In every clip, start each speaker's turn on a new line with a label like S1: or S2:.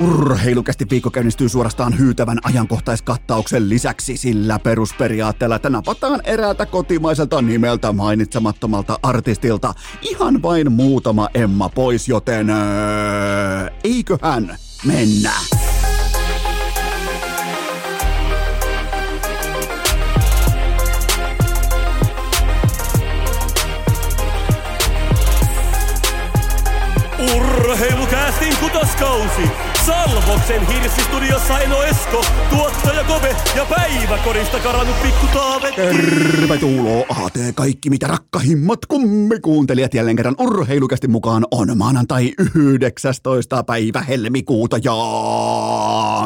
S1: Urheilukästi viikko käynnistyy suorastaan hyytävän ajankohtaiskattauksen lisäksi sillä perusperiaatteella, että napataan eräältä kotimaiselta nimeltä mainitsemattomalta artistilta ihan vain muutama Emma pois, joten öö, eiköhän mennä.
S2: Urheilukästin kutoskausi Salvoksen hirsistudiossa Eno Esko, tuottaja Kove ja päiväkorista karannut pikku Taavetti.
S1: Tervetuloa AT kaikki mitä rakkahimmat kummikuuntelijat jälleen kerran urheilukästi mukaan on maanantai 19. päivä helmikuuta ja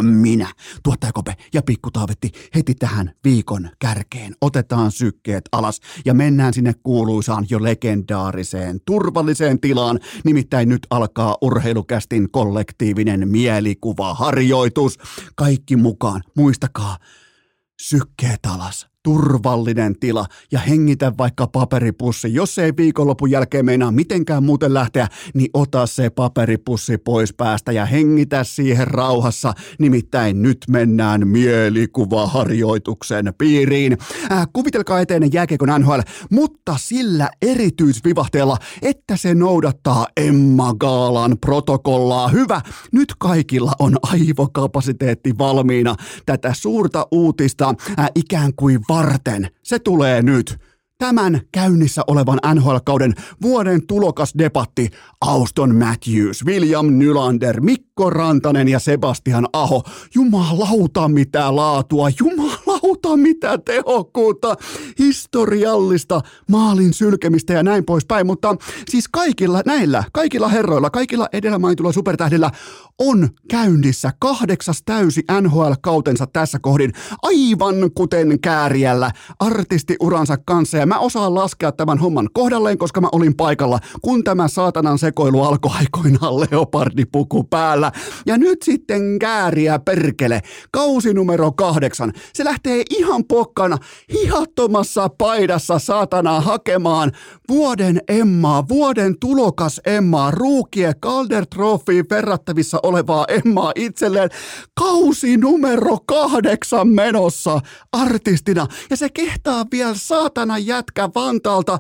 S1: minä, tuottaja Kope ja pikku Taavetti heti tähän viikon kärkeen. Otetaan sykkeet alas ja mennään sinne kuuluisaan jo legendaariseen turvalliseen tilaan. Nimittäin nyt alkaa urheilukästin kollektiivinen mie mielikuvaharjoitus. Kaikki mukaan, muistakaa, sykkeet alas, turvallinen tila ja hengitä vaikka paperipussi. Jos ei viikonlopun jälkeen meinaa mitenkään muuten lähteä, niin ota se paperipussi pois päästä ja hengitä siihen rauhassa. Nimittäin nyt mennään mielikuvaharjoituksen piiriin. Äh, kuvitelkaa eteen jääkiekon NHL, mutta sillä erityisvivahteella, että se noudattaa Emma Gaalan protokollaa. Hyvä, nyt kaikilla on aivokapasiteetti valmiina tätä suurta uutista äh, ikään kuin varten. Se tulee nyt. Tämän käynnissä olevan NHL-kauden vuoden tulokasdebatti Auston Matthews, William Nylander, Mikko Rantanen ja Sebastian Aho. Jumalauta mitä laatua, jumalauta mitä tehokkuutta, historiallista maalin sylkemistä ja näin poispäin. Mutta siis kaikilla näillä, kaikilla herroilla, kaikilla edellä mainituilla supertähdillä on käynnissä kahdeksas täysi NHL-kautensa tässä kohdin, aivan kuten Kääriällä artistiuransa kanssa. Ja mä osaan laskea tämän homman kohdalleen, koska mä olin paikalla, kun tämä saatanan sekoilu alkoi aikoinaan leopardipuku päällä. Ja nyt sitten Kääriä perkele, kausi numero kahdeksan. Se lähtee ihan pokkana, hihattomassa paidassa saatana hakemaan vuoden Emmaa, vuoden tulokas Emmaa, ruukie Calder Trophy verrattavissa olevaa Emmaa itselleen kausi numero kahdeksan menossa artistina. Ja se kehtaa vielä saatana jätkä Vantaalta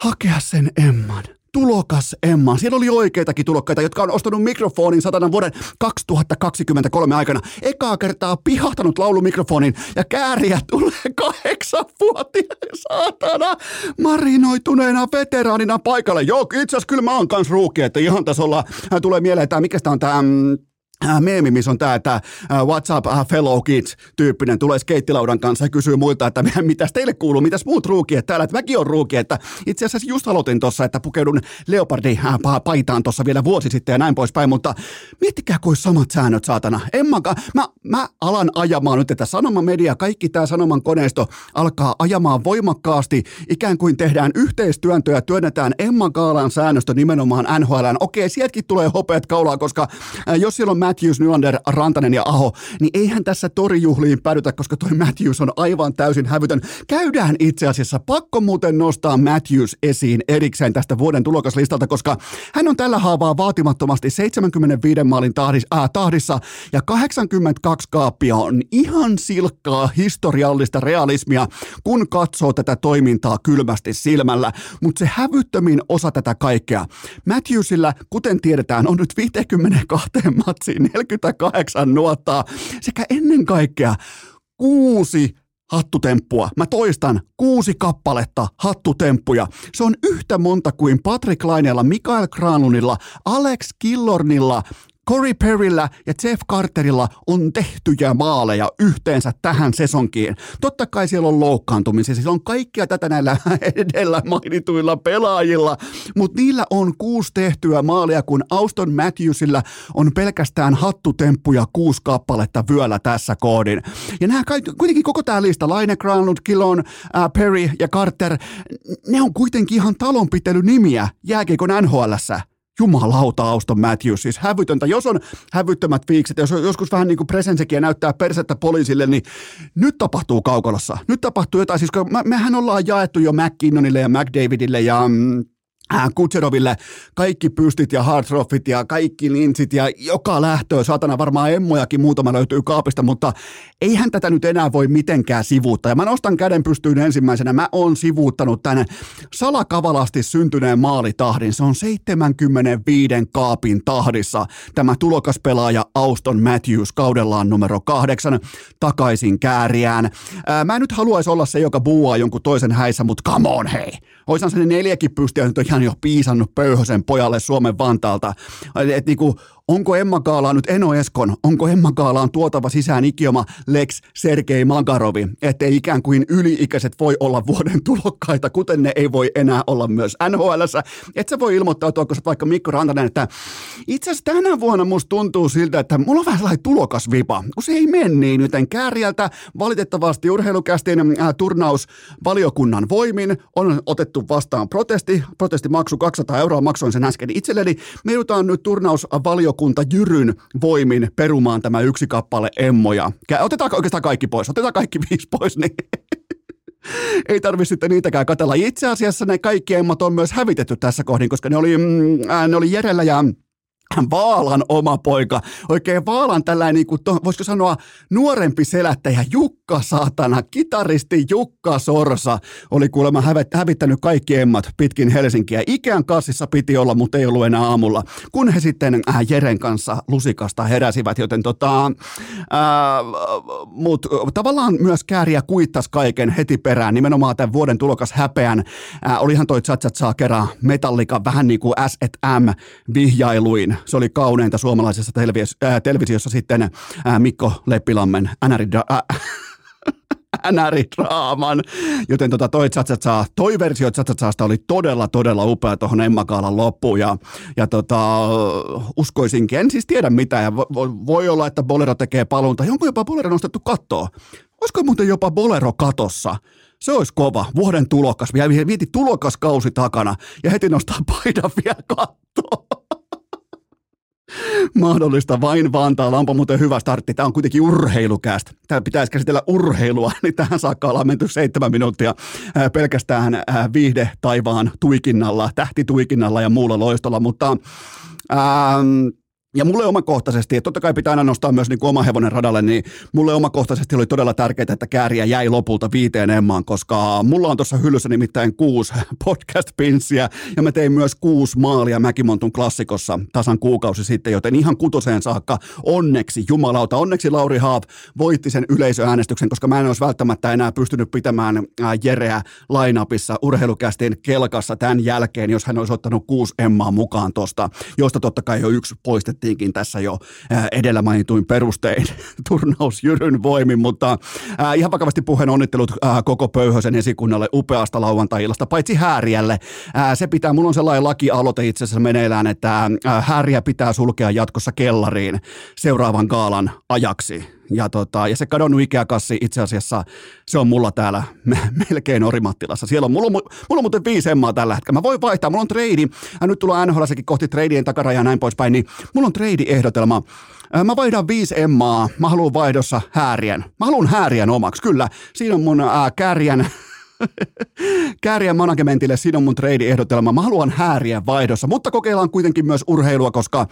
S1: hakea sen Emman tulokas Emma. Siellä oli oikeitakin tulokkaita, jotka on ostanut mikrofonin satana vuoden 2023 aikana. Ekaa kertaa pihahtanut laulumikrofonin ja kääriä tulee kahdeksanvuotiaana saatana marinoituneena veteraanina paikalle. Joo, itse asiassa kyllä mä oon kans ruuki, että ihan tässä ollaan, tulee mieleen, että mikä on tämä mm, meemi, missä on tämä, että äh, what's up uh, fellow kids tyyppinen tulee skeittilaudan kanssa ja kysyy muilta, että mitä teille kuuluu, mitäs muut ruukiet täällä, että mäkin on ruuki, että itse asiassa just aloitin tuossa, että pukeudun leopardi äh, paitaan tuossa vielä vuosi sitten ja näin poispäin, mutta miettikää kuin samat säännöt saatana. Emma, mä, mä alan ajamaan nyt, että Sanoman media, kaikki tämä Sanoman koneisto alkaa ajamaan voimakkaasti, ikään kuin tehdään yhteistyöntöä ja työnnetään Emma Kaalan säännöstö nimenomaan NHLään. Okei, sieltäkin tulee hopeat kaulaa, koska äh, jos siellä on Matthews, Nylander, Rantanen ja Aho, niin eihän tässä torijuhliin päädytä, koska toi Matthews on aivan täysin hävytön. Käydään itse asiassa, pakko muuten nostaa Matthews esiin erikseen tästä vuoden tulokaslistalta, koska hän on tällä haavaa vaatimattomasti 75 maalin tahdissa, äh, tahdissa ja 82 kaappia on ihan silkkaa historiallista realismia, kun katsoo tätä toimintaa kylmästi silmällä, mutta se hävyttömin osa tätä kaikkea. Matthewsilla, kuten tiedetään, on nyt 52 matsiin 48 nuottaa sekä ennen kaikkea kuusi hattutemppua. Mä toistan, kuusi kappaletta hattutemppuja. Se on yhtä monta kuin Patrick Lainella, Mikael Granlundilla, Alex Killornilla, Corey Perryllä ja Jeff Carterilla on tehtyjä maaleja yhteensä tähän sesonkiin. Totta kai siellä on loukkaantumisia, siis on kaikkia tätä näillä edellä mainituilla pelaajilla, mutta niillä on kuusi tehtyä maalia, kun Auston Matthewsilla on pelkästään hattutemppuja kuusi kappaletta vyöllä tässä koodin. Ja nämä kaikki, kuitenkin koko tämä lista, Laine, Granlund, Killon, äh, Perry ja Carter, ne on kuitenkin ihan talonpitelynimiä jääkeikon NHLssä. Jumalauta Auston Matthews, siis hävytöntä. Jos on hävyttömät fiikset, jos on joskus vähän niin kuin presensekiä näyttää persettä poliisille, niin nyt tapahtuu kaukolossa. Nyt tapahtuu jotain, siis kun mehän ollaan jaettu jo McKinnonille ja McDavidille ja mm, Kutseroville kaikki pystit ja hardroffit ja kaikki linsit ja joka lähtöä, saatana varmaan emmojakin muutama löytyy kaapista, mutta eihän tätä nyt enää voi mitenkään sivuuttaa. Ja mä nostan käden pystyyn ensimmäisenä, mä oon sivuuttanut tänne salakavalasti syntyneen maalitahdin. Se on 75 kaapin tahdissa tämä tulokaspelaaja Auston Matthews kaudellaan numero kahdeksan takaisin kääriään. Ää, mä en nyt haluaisi olla se, joka buuaa jonkun toisen häissä, mutta come on hei. Oishan se neljäkin pystiä nyt on ihan jo piisannut pöyhösen pojalle Suomen Vantaalta. Et niinku, onko Emma Kaalaan nyt Eno Eskon, onko Emma Kaalaan tuotava sisään ikioma Lex Sergei Magarovi, ettei ikään kuin yli-ikäiset voi olla vuoden tulokkaita, kuten ne ei voi enää olla myös NHL. Et sä voi ilmoittautua, kun sä vaikka Mikko Rantanen, että itse asiassa tänä vuonna musta tuntuu siltä, että mulla on vähän sellainen tulokasvipa, kun se ei mene niin, joten kääriältä valitettavasti urheilukästin äh, turnausvaliokunnan voimin on otettu vastaan protesti, protestimaksu 200 euroa, maksoin sen äsken itselleni. Me joudutaan nyt turnausvaliokunta Jyryn voimin perumaan tämä yksi kappale emmoja. Otetaan oikeastaan kaikki pois, otetaan kaikki viisi pois, niin ei tarvi sitten niitäkään katella. Itse asiassa ne kaikki emmat on myös hävitetty tässä kohdin, koska ne oli, mm, ne oli Jerellä ja Vaalan oma poika, oikein Vaalan tällainen, niin kuin, voisiko sanoa, nuorempi selättäjä Jukka Saatana, kitaristi Jukka Sorsa, oli kuulemma hävittänyt kaikki emmat pitkin Helsinkiä. Ikään kassissa piti olla, mutta ei ollut enää aamulla, kun he sitten äh, Jeren kanssa lusikasta heräsivät, joten tota, äh, mut, tavallaan myös kääriä kuittas kaiken heti perään, nimenomaan tämän vuoden tulokas häpeän. Äh, olihan toi Chatsat saa kerran metallika vähän niin kuin S&M vihjailuin se oli kauneinta suomalaisessa televis- äh, televisiossa sitten äh, Mikko Leppilammen NRI, äh, NR-draaman. Joten tota, toi, Tsatsatsаа, toi versio Tsatsatsasta oli todella, todella upea tuohon Emmakaalan loppuun. Ja, ja tota, uskoisinkin, en siis tiedä mitä. Ja voi, olla, että Bolero tekee paluun. Tai onko jopa Bolero nostettu kattoa? Olisiko muuten jopa Bolero katossa? Se olisi kova. Vuoden tulokas. Vieti tulokaskausi takana ja heti nostaa paidan vielä kattoon mahdollista vain Vantaalla. Onpa muuten hyvä startti. Tämä on kuitenkin urheilukästä. Tämä pitäisi käsitellä urheilua, niin tähän saakka ollaan menty seitsemän minuuttia pelkästään viihde taivaan tuikinnalla, tähtituikinnalla ja muulla loistolla, mutta ähm, ja mulle omakohtaisesti, että totta kai pitää aina nostaa myös niin oma hevonen radalle, niin mulle omakohtaisesti oli todella tärkeää, että kääriä jäi lopulta viiteen emmaan, koska mulla on tuossa hyllyssä nimittäin kuusi podcast-pinssiä ja mä tein myös kuusi maalia Mäkimontun klassikossa tasan kuukausi sitten, joten ihan kutoseen saakka onneksi, jumalauta, onneksi Lauri Haaf voitti sen yleisöäänestyksen, koska mä en olisi välttämättä enää pystynyt pitämään Jereä lainapissa urheilukästin kelkassa tämän jälkeen, jos hän olisi ottanut kuusi emmaa mukaan tosta, josta totta kai jo yksi poistettu voitettiinkin tässä jo edellä mainituin perustein turnaus Jyryn voimin, mutta ihan vakavasti puheen onnittelut koko Pöyhösen esikunnalle upeasta lauantai-illasta, paitsi Hääriälle. Se pitää, mulla on sellainen lakialoite itse asiassa meneillään, että Hääriä pitää sulkea jatkossa kellariin seuraavan gaalan ajaksi ja, tota, ja se kadonnut Ikea-kassi itse asiassa, se on mulla täällä melkein Orimattilassa. Siellä on, mulla on, mulla on muuten viisi emmaa tällä hetkellä. Mä voin vaihtaa, mulla on trade, ja nyt tullaan NHL kohti tradeien takarajaa ja näin poispäin, niin mulla on trade-ehdotelma. Mä vaihdan viisi emmaa, mä haluan vaihdossa häärien. Mä haluan häärien omaksi, kyllä. Siinä on mun ää, kärjän Kääriän managementille, siinä on mun trade-ehdotelma. Mä haluan hääriä vaihdossa, mutta kokeillaan kuitenkin myös urheilua, koska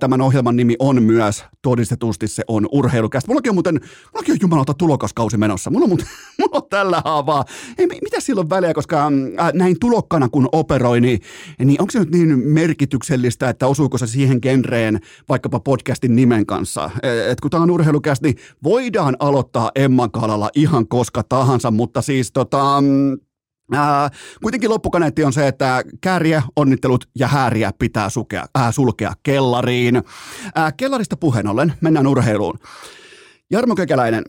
S1: tämän ohjelman nimi on myös todistetusti se on urheilukästä. Mullakin on muuten, mullakin on jumalauta tulokaskausi menossa. Mulla on, muuten, mulla on tällä haavaa. Ei, mitä silloin väliä, koska ää, näin tulokkana kun operoi, niin, niin onko se nyt niin merkityksellistä, että osuuko se siihen genreen vaikkapa podcastin nimen kanssa? E, et kun tämä on urheilukästä, niin voidaan aloittaa Emman Kalalla ihan koska tahansa, mutta siis tota, Äh, kuitenkin loppukaneetti on se, että kääriä, onnittelut ja hääriä pitää sukea, äh, sulkea kellariin. Äh, kellarista puheen ollen, mennään urheiluun. Jarmo Kekäläinen,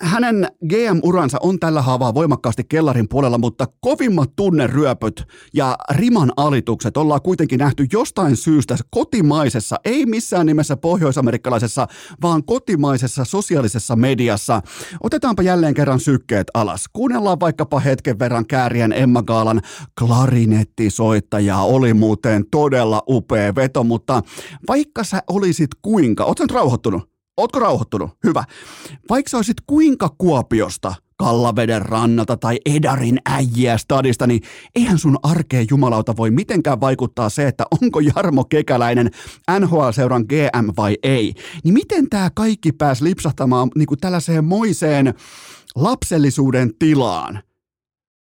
S1: hänen GM-uransa on tällä haavaa voimakkaasti kellarin puolella, mutta kovimmat tunneryöpöt ja riman alitukset ollaan kuitenkin nähty jostain syystä kotimaisessa, ei missään nimessä pohjoisamerikkalaisessa, vaan kotimaisessa sosiaalisessa mediassa. Otetaanpa jälleen kerran sykkeet alas. Kuunnellaan vaikkapa hetken verran Käärien Emma Gaalan klarinettisoittajaa. Oli muuten todella upea veto, mutta vaikka sä olisit kuinka, oot rauhoittunut? Ootko rauhoittunut? Hyvä. Vaikka sä olisit kuinka Kuopiosta, Kallaveden rannalta tai Edarin äijää stadista, niin eihän sun arkeen jumalauta voi mitenkään vaikuttaa se, että onko Jarmo Kekäläinen NHL-seuran GM vai ei. Niin miten tämä kaikki pääsi lipsahtamaan niin kuin tällaiseen moiseen lapsellisuuden tilaan?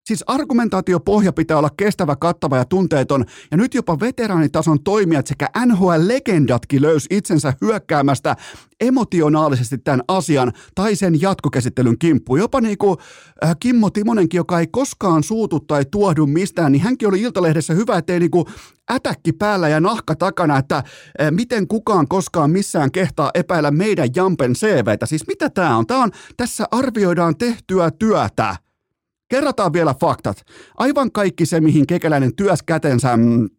S1: Siis argumentaatiopohja pitää olla kestävä, kattava ja tunteeton, ja nyt jopa veteraanitason toimijat sekä NHL-legendatkin löys itsensä hyökkäämästä emotionaalisesti tämän asian tai sen jatkokäsittelyn kimppuun. Jopa niin kuin äh, Kimmo Timonenkin, joka ei koskaan suutu tai tuohdu mistään, niin hänkin oli Iltalehdessä hyvä, ettei niin kuin ätäkki päällä ja nahka takana, että äh, miten kukaan koskaan missään kehtaa epäillä meidän Jampen CVtä. Siis mitä tämä on? Tämä on, tässä arvioidaan tehtyä työtä. Kerrataan vielä faktat. Aivan kaikki se, mihin kekäläinen työs kätensä mm,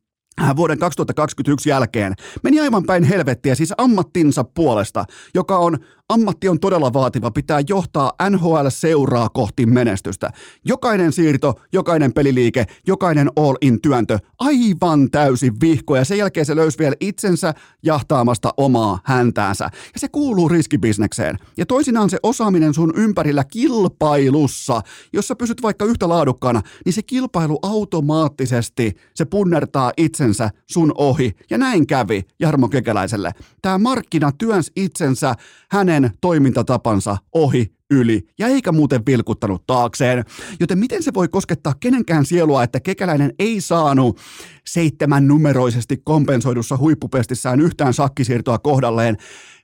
S1: vuoden 2021 jälkeen meni aivan päin helvettiä siis ammattinsa puolesta, joka on Ammatti on todella vaativa, pitää johtaa NHL-seuraa kohti menestystä. Jokainen siirto, jokainen peliliike, jokainen all-in työntö, aivan täysin vihko ja sen jälkeen se löysi vielä itsensä jahtaamasta omaa häntäänsä. Ja se kuuluu riskibisnekseen. Ja toisinaan se osaaminen sun ympärillä kilpailussa, jos sä pysyt vaikka yhtä laadukkaana, niin se kilpailu automaattisesti, se punnertaa itsensä sun ohi. Ja näin kävi Jarmo Kekäläiselle. Tämä markkina työns itsensä hänen toimintatapansa ohi, yli ja eikä muuten vilkuttanut taakseen. Joten miten se voi koskettaa kenenkään sielua, että kekäläinen ei saanut seitsemän numeroisesti kompensoidussa huippupestissään yhtään sakkisiirtoa kohdalleen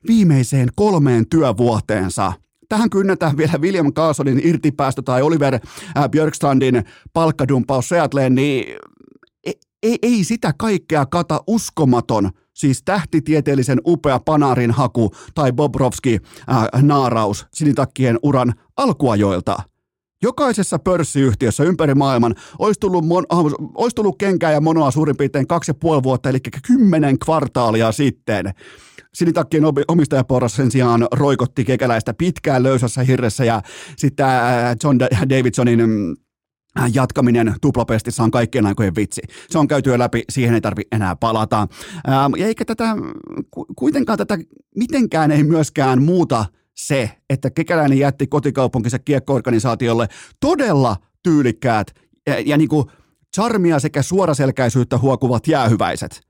S1: viimeiseen kolmeen työvuoteensa? Tähän kynnetään vielä William Carsonin irtipäästö tai Oliver äh, Björkstrandin palkkadumpaus Seatleen, niin ei, ei, ei sitä kaikkea kata uskomaton siis tähtitieteellisen upea Panarin haku tai Bobrovski äh, naaraus sinitakkien uran alkuajoilta. Jokaisessa pörssiyhtiössä ympäri maailman olisi tullut, mon, äh, olisi tullut kenkää ja monoa suurin piirtein kaksi ja puoli vuotta, eli kymmenen kvartaalia sitten. Sinitakkien omistajaporras sen sijaan roikotti kekäläistä pitkään löysässä hirressä ja sitten äh, John Davidsonin mm, jatkaminen tuplapestissä on kaikkien aikojen vitsi. Se on käyty jo läpi, siihen ei tarvi enää palata. Ähm, ja eikä tätä, kuitenkaan tätä mitenkään ei myöskään muuta se, että kekäläinen jätti kotikaupunkinsa kiekkoorganisaatiolle todella tyylikkäät ja, ja niin kuin charmia sekä suoraselkäisyyttä huokuvat jäähyväiset.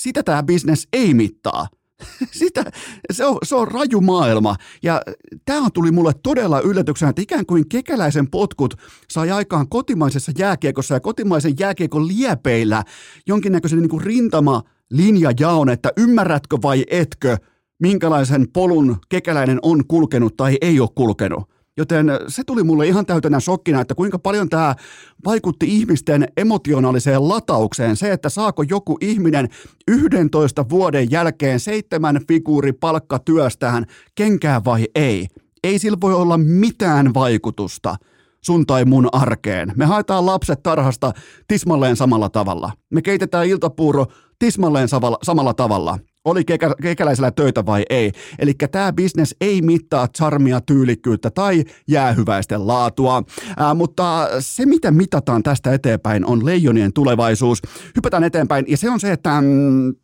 S1: Sitä tämä bisnes ei mittaa. Sitä, se, on, se on raju maailma. Ja tämä tuli mulle todella yllätyksenä, että ikään kuin kekäläisen potkut sai aikaan kotimaisessa jääkiekossa ja kotimaisen jääkiekon liepeillä jonkinnäköisen niin kuin rintama linjajaon, että ymmärrätkö vai etkö, minkälaisen polun kekäläinen on kulkenut tai ei ole kulkenut. Joten se tuli mulle ihan täytänä shokkina, että kuinka paljon tämä vaikutti ihmisten emotionaaliseen lataukseen. Se, että saako joku ihminen 11 vuoden jälkeen seitsemän figuuri palkkatyöstään kenkää vai ei. Ei sillä voi olla mitään vaikutusta sun tai mun arkeen. Me haetaan lapset tarhasta tismalleen samalla tavalla. Me keitetään iltapuuro tismalleen samalla tavalla oli kekä, kekäläisellä töitä vai ei. Eli tämä bisnes ei mittaa charmia, tyylikkyyttä tai jäähyväisten laatua, ää, mutta se mitä mitataan tästä eteenpäin on leijonien tulevaisuus. Hypätään eteenpäin ja se on se, että mm,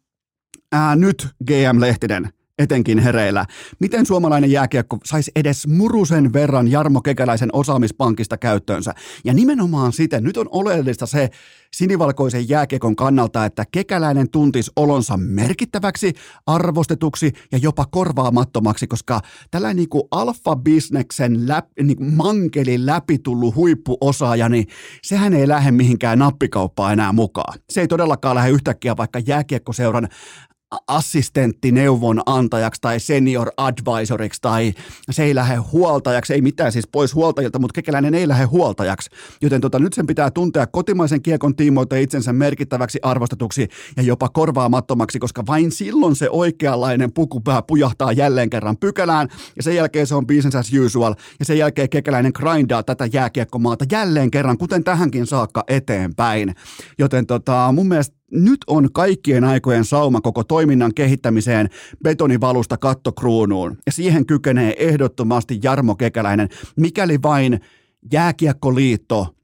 S1: ää, nyt GM Lehtinen, etenkin hereillä. Miten suomalainen jääkiekko saisi edes murusen verran Jarmo Kekäläisen osaamispankista käyttöönsä? Ja nimenomaan siten, nyt on oleellista se sinivalkoisen jääkiekon kannalta, että Kekäläinen tuntisi olonsa merkittäväksi, arvostetuksi ja jopa korvaamattomaksi, koska tällainen niin kuin alfa-bisneksen läp, niin kuin mankelin läpi tullut huippuosaaja, niin sehän ei lähde mihinkään nappikauppaan enää mukaan. Se ei todellakaan lähde yhtäkkiä vaikka jääkiekkoseuran assistenttineuvonantajaksi tai senior advisoriksi tai se ei lähde huoltajaksi, ei mitään siis pois huoltajilta, mutta kekäläinen ei lähde huoltajaksi. Joten tota, nyt sen pitää tuntea kotimaisen kiekon tiimoilta itsensä merkittäväksi arvostetuksi ja jopa korvaamattomaksi, koska vain silloin se oikeanlainen pukupää pujahtaa jälleen kerran pykälään ja sen jälkeen se on business as usual ja sen jälkeen kekäläinen grindaa tätä jääkiekkomaata jälleen kerran, kuten tähänkin saakka eteenpäin. Joten tota, mun mielestä nyt on kaikkien aikojen sauma koko toiminnan kehittämiseen betonivalusta kattokruunuun. Ja siihen kykenee ehdottomasti Jarmo Kekäläinen, mikäli vain jääkiekkoliitto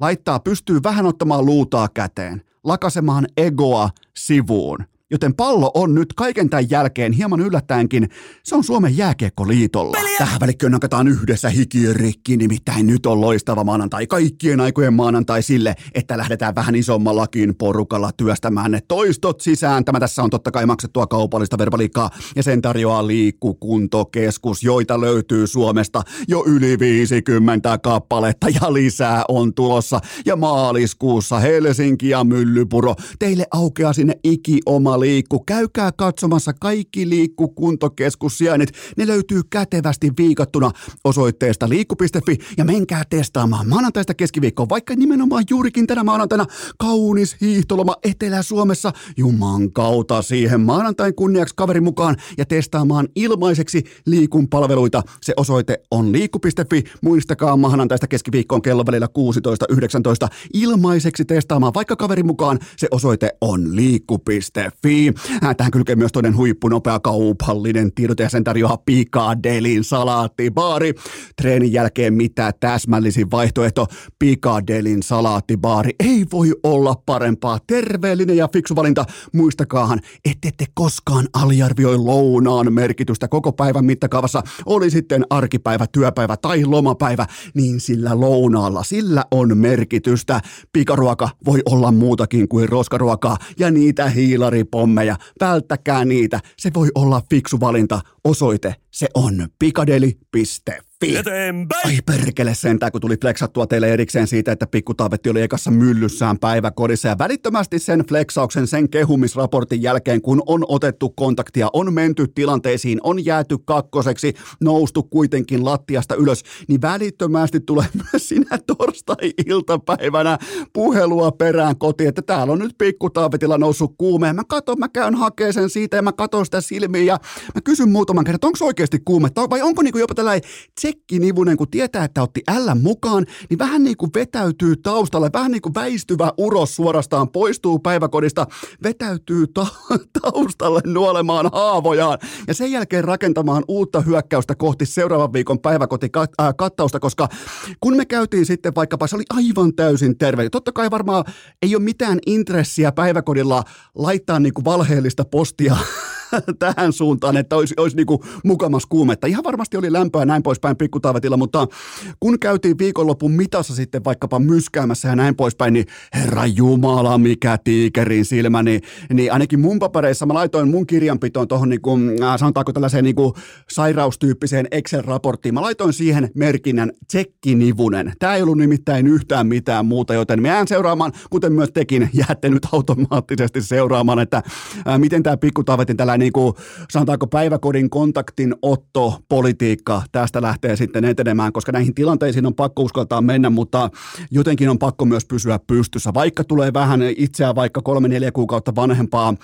S1: laittaa, pystyy vähän ottamaan luutaa käteen, lakasemaan egoa sivuun joten pallo on nyt kaiken tämän jälkeen hieman yllättäenkin, se on Suomen jääkiekkoliitolla. Tähän välikköön nakataan yhdessä hikirikki, nimittäin nyt on loistava maanantai, kaikkien aikojen maanantai sille, että lähdetään vähän isommallakin porukalla työstämään ne toistot sisään. Tämä tässä on totta kai maksettua kaupallista verbaliikkaa ja sen tarjoaa liikkukuntokeskus, joita löytyy Suomesta jo yli 50 kappaletta ja lisää on tulossa. Ja maaliskuussa Helsinki ja Myllypuro. Teille aukeaa sinne iki oma liikku. Käykää katsomassa kaikki liikkukuntokeskussijainnit. Ne löytyy kätevästi viikattuna osoitteesta liikku.fi ja menkää testaamaan maanantaista keskiviikkoon, vaikka nimenomaan juurikin tänä maanantaina kaunis hiihtoloma Etelä-Suomessa. Juman kautta siihen maanantain kunniaksi kaveri mukaan ja testaamaan ilmaiseksi liikun palveluita. Se osoite on liikku.fi. Muistakaa maanantaista keskiviikkoon kello välillä 16.19 ilmaiseksi testaamaan vaikka kaveri mukaan. Se osoite on liikku.fi. Tähän kylkee myös toinen huippunopea kaupallinen tiedote ja sen tarjoaa Pikadelin salaattibaari. Treenin jälkeen mitä täsmällisin vaihtoehto Pikadelin salaattibaari. Ei voi olla parempaa. Terveellinen ja fiksu valinta. Muistakaahan, ettette koskaan aliarvioi lounaan merkitystä koko päivän mittakaavassa. Oli sitten arkipäivä, työpäivä tai lomapäivä, niin sillä lounaalla, sillä on merkitystä. Pikaruoka voi olla muutakin kuin roskaruokaa ja niitä hiilaripommeja. Välttäkää niitä. Se voi olla fiksu valinta. Osoite se on pikadeli.fi.
S2: Eteenpäin!
S1: Ai perkele sentään, kun tuli flexattua teille erikseen siitä, että pikku Taavetti oli ekassa myllyssään päiväkodissa. Ja välittömästi sen flexauksen, sen kehumisraportin jälkeen, kun on otettu kontaktia, on menty tilanteisiin, on jääty kakkoseksi, noustu kuitenkin lattiasta ylös, niin välittömästi tulee myös sinä torstai-iltapäivänä puhelua perään kotiin, että täällä on nyt pikku Taavetilla noussut kuumeen. Mä katon, mä käyn hakee sen siitä ja mä katon sitä silmiin ja mä kysyn muutaman kerran, että onko oikeasti kuumetta vai onko niinku jopa tällainen tsekkinivunen, kun tietää, että otti L mukaan, niin vähän niin kuin vetäytyy taustalle, vähän niin kuin väistyvä uros suorastaan poistuu päiväkodista, vetäytyy ta- taustalle nuolemaan haavojaan ja sen jälkeen rakentamaan uutta hyökkäystä kohti seuraavan viikon päiväkotikattausta, koska kun me käytiin sitten vaikkapa, se oli aivan täysin terve. Totta kai varmaan ei ole mitään intressiä päiväkodilla laittaa niin kuin valheellista postia tähän suuntaan, että olisi, olisi niin kuin mukamas kuumetta. Ihan varmasti oli lämpöä näin poispäin pikkutaavetilla, mutta kun käytiin viikonlopun mitassa sitten vaikkapa myskäämässä ja näin poispäin, niin herra Jumala, mikä tiikerin silmä, niin, niin ainakin mun papereissa mä laitoin mun kirjanpitoon tuohon niin kuin, äh, sanotaanko tällaiseen niin kuin sairaustyyppiseen Excel-raporttiin. Mä laitoin siihen merkinnän tsekkinivunen. Tämä ei ollut nimittäin yhtään mitään muuta, joten mä jään seuraamaan, kuten myös tekin jäätte nyt automaattisesti seuraamaan, että ää, äh, miten tämä pikkutaavetin tällä niin kuin, sanotaanko päiväkodin kontaktin otto politiikka tästä lähtee sitten etenemään, koska näihin tilanteisiin on pakko uskaltaa mennä, mutta jotenkin on pakko myös pysyä pystyssä. Vaikka tulee vähän itseään vaikka kolme-neljä kuukautta vanhempaa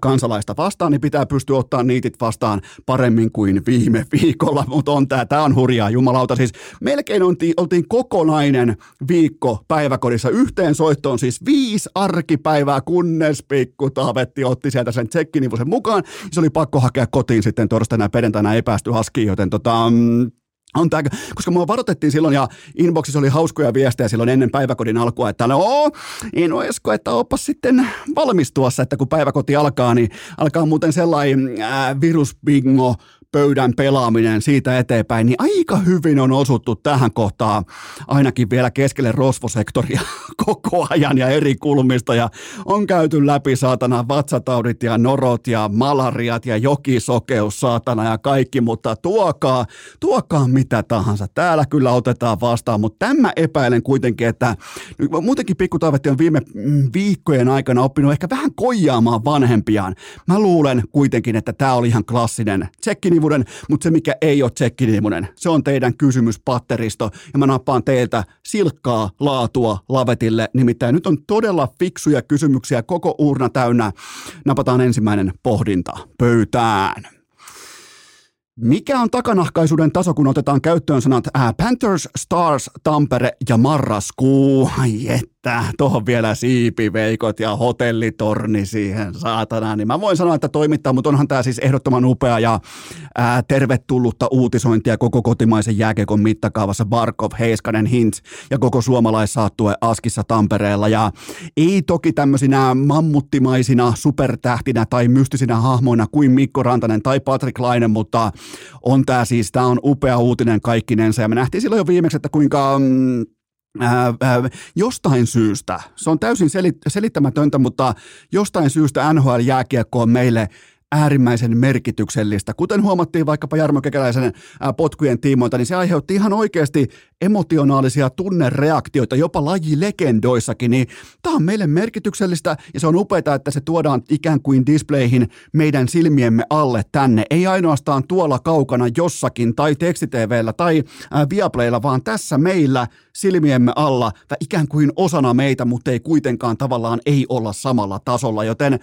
S1: kansalaista vastaan, niin pitää pystyä ottaa niitit vastaan paremmin kuin viime viikolla, mutta on tämä, tämä on hurjaa, jumalauta. Siis melkein oltiin, oltiin kokonainen viikko päiväkodissa yhteen soittoon, siis viisi arkipäivää, kunnes pikku Taavetti otti sieltä sen tsekkinivusen mukaan se oli pakko hakea kotiin sitten torstaina ja perjantaina ei päästy haskiin, joten tota, mm, on tää, koska mua varoitettiin silloin ja inboxissa oli hauskoja viestejä silloin ennen päiväkodin alkua, että no, en usko, että oppas sitten valmistuassa, että kun päiväkoti alkaa, niin alkaa muuten sellainen äh, virusbingo pöydän pelaaminen siitä eteenpäin, niin aika hyvin on osuttu tähän kohtaan ainakin vielä keskelle rosvosektoria koko ajan ja eri kulmista ja on käyty läpi saatana vatsataudit ja norot ja malariat ja jokisokeus saatana ja kaikki, mutta tuokaa, tuokaa mitä tahansa. Täällä kyllä otetaan vastaan, mutta tämä epäilen kuitenkin, että muutenkin pikkutaivetti on viime mm, viikkojen aikana oppinut ehkä vähän koijaamaan vanhempiaan. Mä luulen kuitenkin, että tämä oli ihan klassinen tsekkini nimunen, mutta se mikä ei ole tsekkinimunen, se on teidän kysymyspatteristo ja mä nappaan teiltä silkkaa laatua lavetille. Nimittäin nyt on todella fiksuja kysymyksiä koko uurna täynnä. Napataan ensimmäinen pohdinta pöytään. Mikä on takanahkaisuuden taso, kun otetaan käyttöön sanat äh, Panthers, Stars, Tampere ja Marraskuu? Ai että tuohon vielä siipiveikot ja hotellitorni siihen saatana, niin mä voin sanoa, että toimittaa, mutta onhan tämä siis ehdottoman upea ja ää, tervetullutta uutisointia koko kotimaisen jääkekon mittakaavassa Barkov, Heiskanen, Hint ja koko suomalaissaattue Askissa Tampereella. Ja ei toki tämmöisinä mammuttimaisina supertähtinä tai mystisinä hahmoina kuin Mikko Rantanen tai Patrick Laine, mutta on tämä siis, tämä on upea uutinen kaikkinensa. Ja me nähtiin silloin jo viimeksi, että kuinka mm, Ää, ää, jostain syystä, se on täysin selit, selittämätöntä, mutta jostain syystä NHL-jääkiekko on meille äärimmäisen merkityksellistä. Kuten huomattiin vaikkapa Jarmo Kekäläisen potkujen tiimoilta, niin se aiheutti ihan oikeasti emotionaalisia tunnereaktioita, jopa lajilegendoissakin, niin tämä on meille merkityksellistä ja se on upeaa, että se tuodaan ikään kuin displayhin meidän silmiemme alle tänne. Ei ainoastaan tuolla kaukana jossakin tai tekstitvllä tai Viaplaylla, vaan tässä meillä silmiemme alla ikään kuin osana meitä, mutta ei kuitenkaan tavallaan ei olla samalla tasolla, joten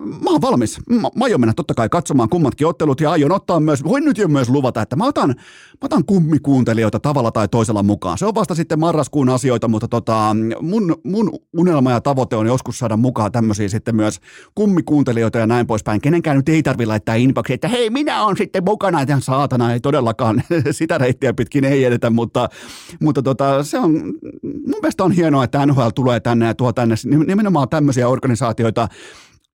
S1: mä oon valmis. Mä, mä aion mennä totta kai katsomaan kummatkin ottelut ja aion ottaa myös, voin nyt jo myös luvata, että mä otan, mä otan kummikuuntelijoita tavalla tai toisella mukaan. Se on vasta sitten marraskuun asioita, mutta tota, mun, mun unelma ja tavoite on joskus saada mukaan tämmöisiä sitten myös kummikuuntelijoita ja näin poispäin. Kenenkään nyt ei tarvitse laittaa inboxia, että hei minä on sitten mukana, että saatana ei todellakaan sitä reittiä pitkin ei edetä, mutta, mutta tota, se on, mun mielestä on hienoa, että NHL tulee tänne ja tuo tänne nimenomaan tämmöisiä organisaatioita,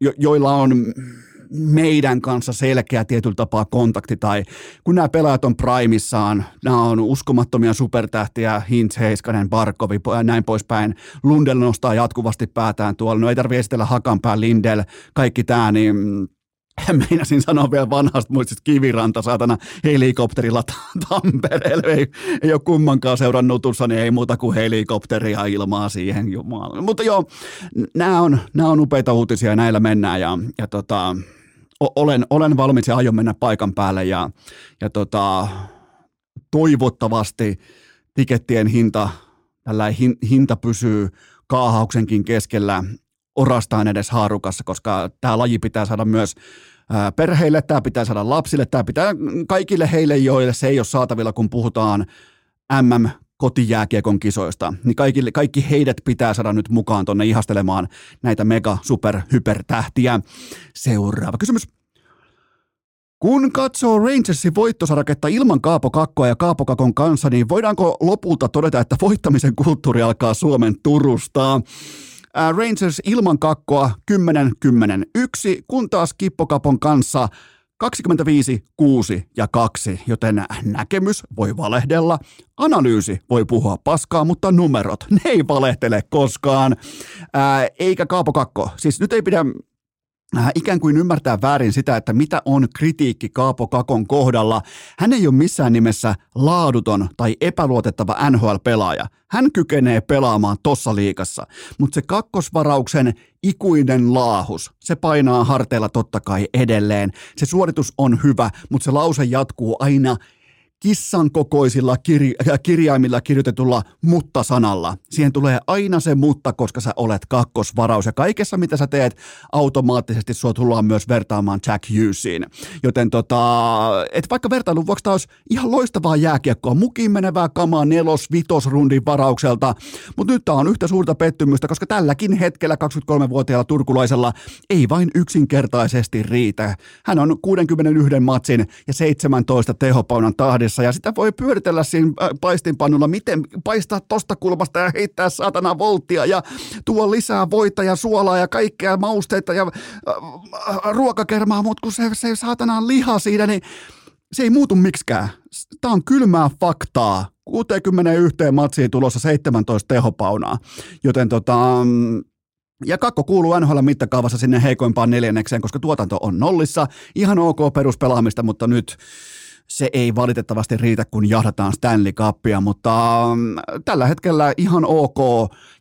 S1: jo, joilla on meidän kanssa selkeä tietyllä tapaa kontakti, tai kun nämä pelaajat on primissaan, nämä on uskomattomia supertähtiä, Hintz, Heiskanen, Barkovi ja näin poispäin, Lundell nostaa jatkuvasti päätään tuolla, no ei tarvitse esitellä Hakanpää, Lindell, kaikki tämä, niin meinasin sanoa vielä vanhasta muistista kiviranta, saatana helikopterilla Tampereelle. Ei, ei ole kummankaan seuran nutussa, niin ei muuta kuin helikopteria ilmaa siihen jumala. Mutta joo, nämä on, nämä on upeita uutisia näillä mennään ja, ja tota, olen, olen valmis ja aion mennä paikan päälle ja, ja tota, toivottavasti tikettien hinta, tällä hinta pysyy kaahauksenkin keskellä orastaan edes haarukassa, koska tämä laji pitää saada myös perheille, tämä pitää saada lapsille, tämä pitää kaikille heille, joille se ei ole saatavilla, kun puhutaan MM kotijääkiekon kisoista, niin kaikille, kaikki heidät pitää saada nyt mukaan tuonne ihastelemaan näitä mega super hypertähtiä. Seuraava kysymys. Kun katsoo Rangersin voittosaraketta ilman Kaapo Kakkoa ja Kaapo Kakon kanssa, niin voidaanko lopulta todeta, että voittamisen kulttuuri alkaa Suomen Turusta? Rangers ilman kakkoa 10-10-1, kun taas Kippokapon kanssa 25, 6 ja 2, joten näkemys voi valehdella, analyysi voi puhua paskaa, mutta numerot, ne ei valehtele koskaan. Ää, eikä Kaapo Kakko, siis nyt ei pidä Äh, ikään kuin ymmärtää väärin sitä, että mitä on kritiikki Kaapo Kakon kohdalla. Hän ei ole missään nimessä laaduton tai epäluotettava NHL-pelaaja. Hän kykenee pelaamaan tossa liikassa, mutta se kakkosvarauksen ikuinen laahus, se painaa harteilla totta kai edelleen. Se suoritus on hyvä, mutta se lause jatkuu aina kissan kokoisilla kir- äh, kirjaimilla kirjoitetulla mutta-sanalla. Siihen tulee aina se mutta, koska sä olet kakkosvaraus. Ja kaikessa, mitä sä teet, automaattisesti sua tullaan myös vertaamaan Jack Hughesiin. Joten tota, et vaikka vertailun vuoksi taas ihan loistavaa jääkiekkoa, mukiin menevää kamaa nelos, vitos rundin varaukselta, mutta nyt tää on yhtä suurta pettymystä, koska tälläkin hetkellä 23-vuotiaalla turkulaisella ei vain yksinkertaisesti riitä. Hän on 61 matsin ja 17 tehopaunan tahdissa parissa ja sitä voi pyöritellä siinä äh, paistinpannulla, miten paistaa tosta kulmasta ja heittää saatana volttia ja tuo lisää voita ja suolaa ja kaikkea mausteita ja äh, äh, ruokakermaa, mutta kun se, se saatana liha siinä, niin se ei muutu miksikään. Tämä on kylmää faktaa. 61 matsiin tulossa 17 tehopaunaa. Joten tota, mm, ja kakko kuuluu NHL mittakaavassa sinne heikoimpaan neljännekseen, koska tuotanto on nollissa. Ihan ok peruspelaamista, mutta nyt se ei valitettavasti riitä, kun jahdataan Stanley Cupia, mutta mm, tällä hetkellä ihan ok.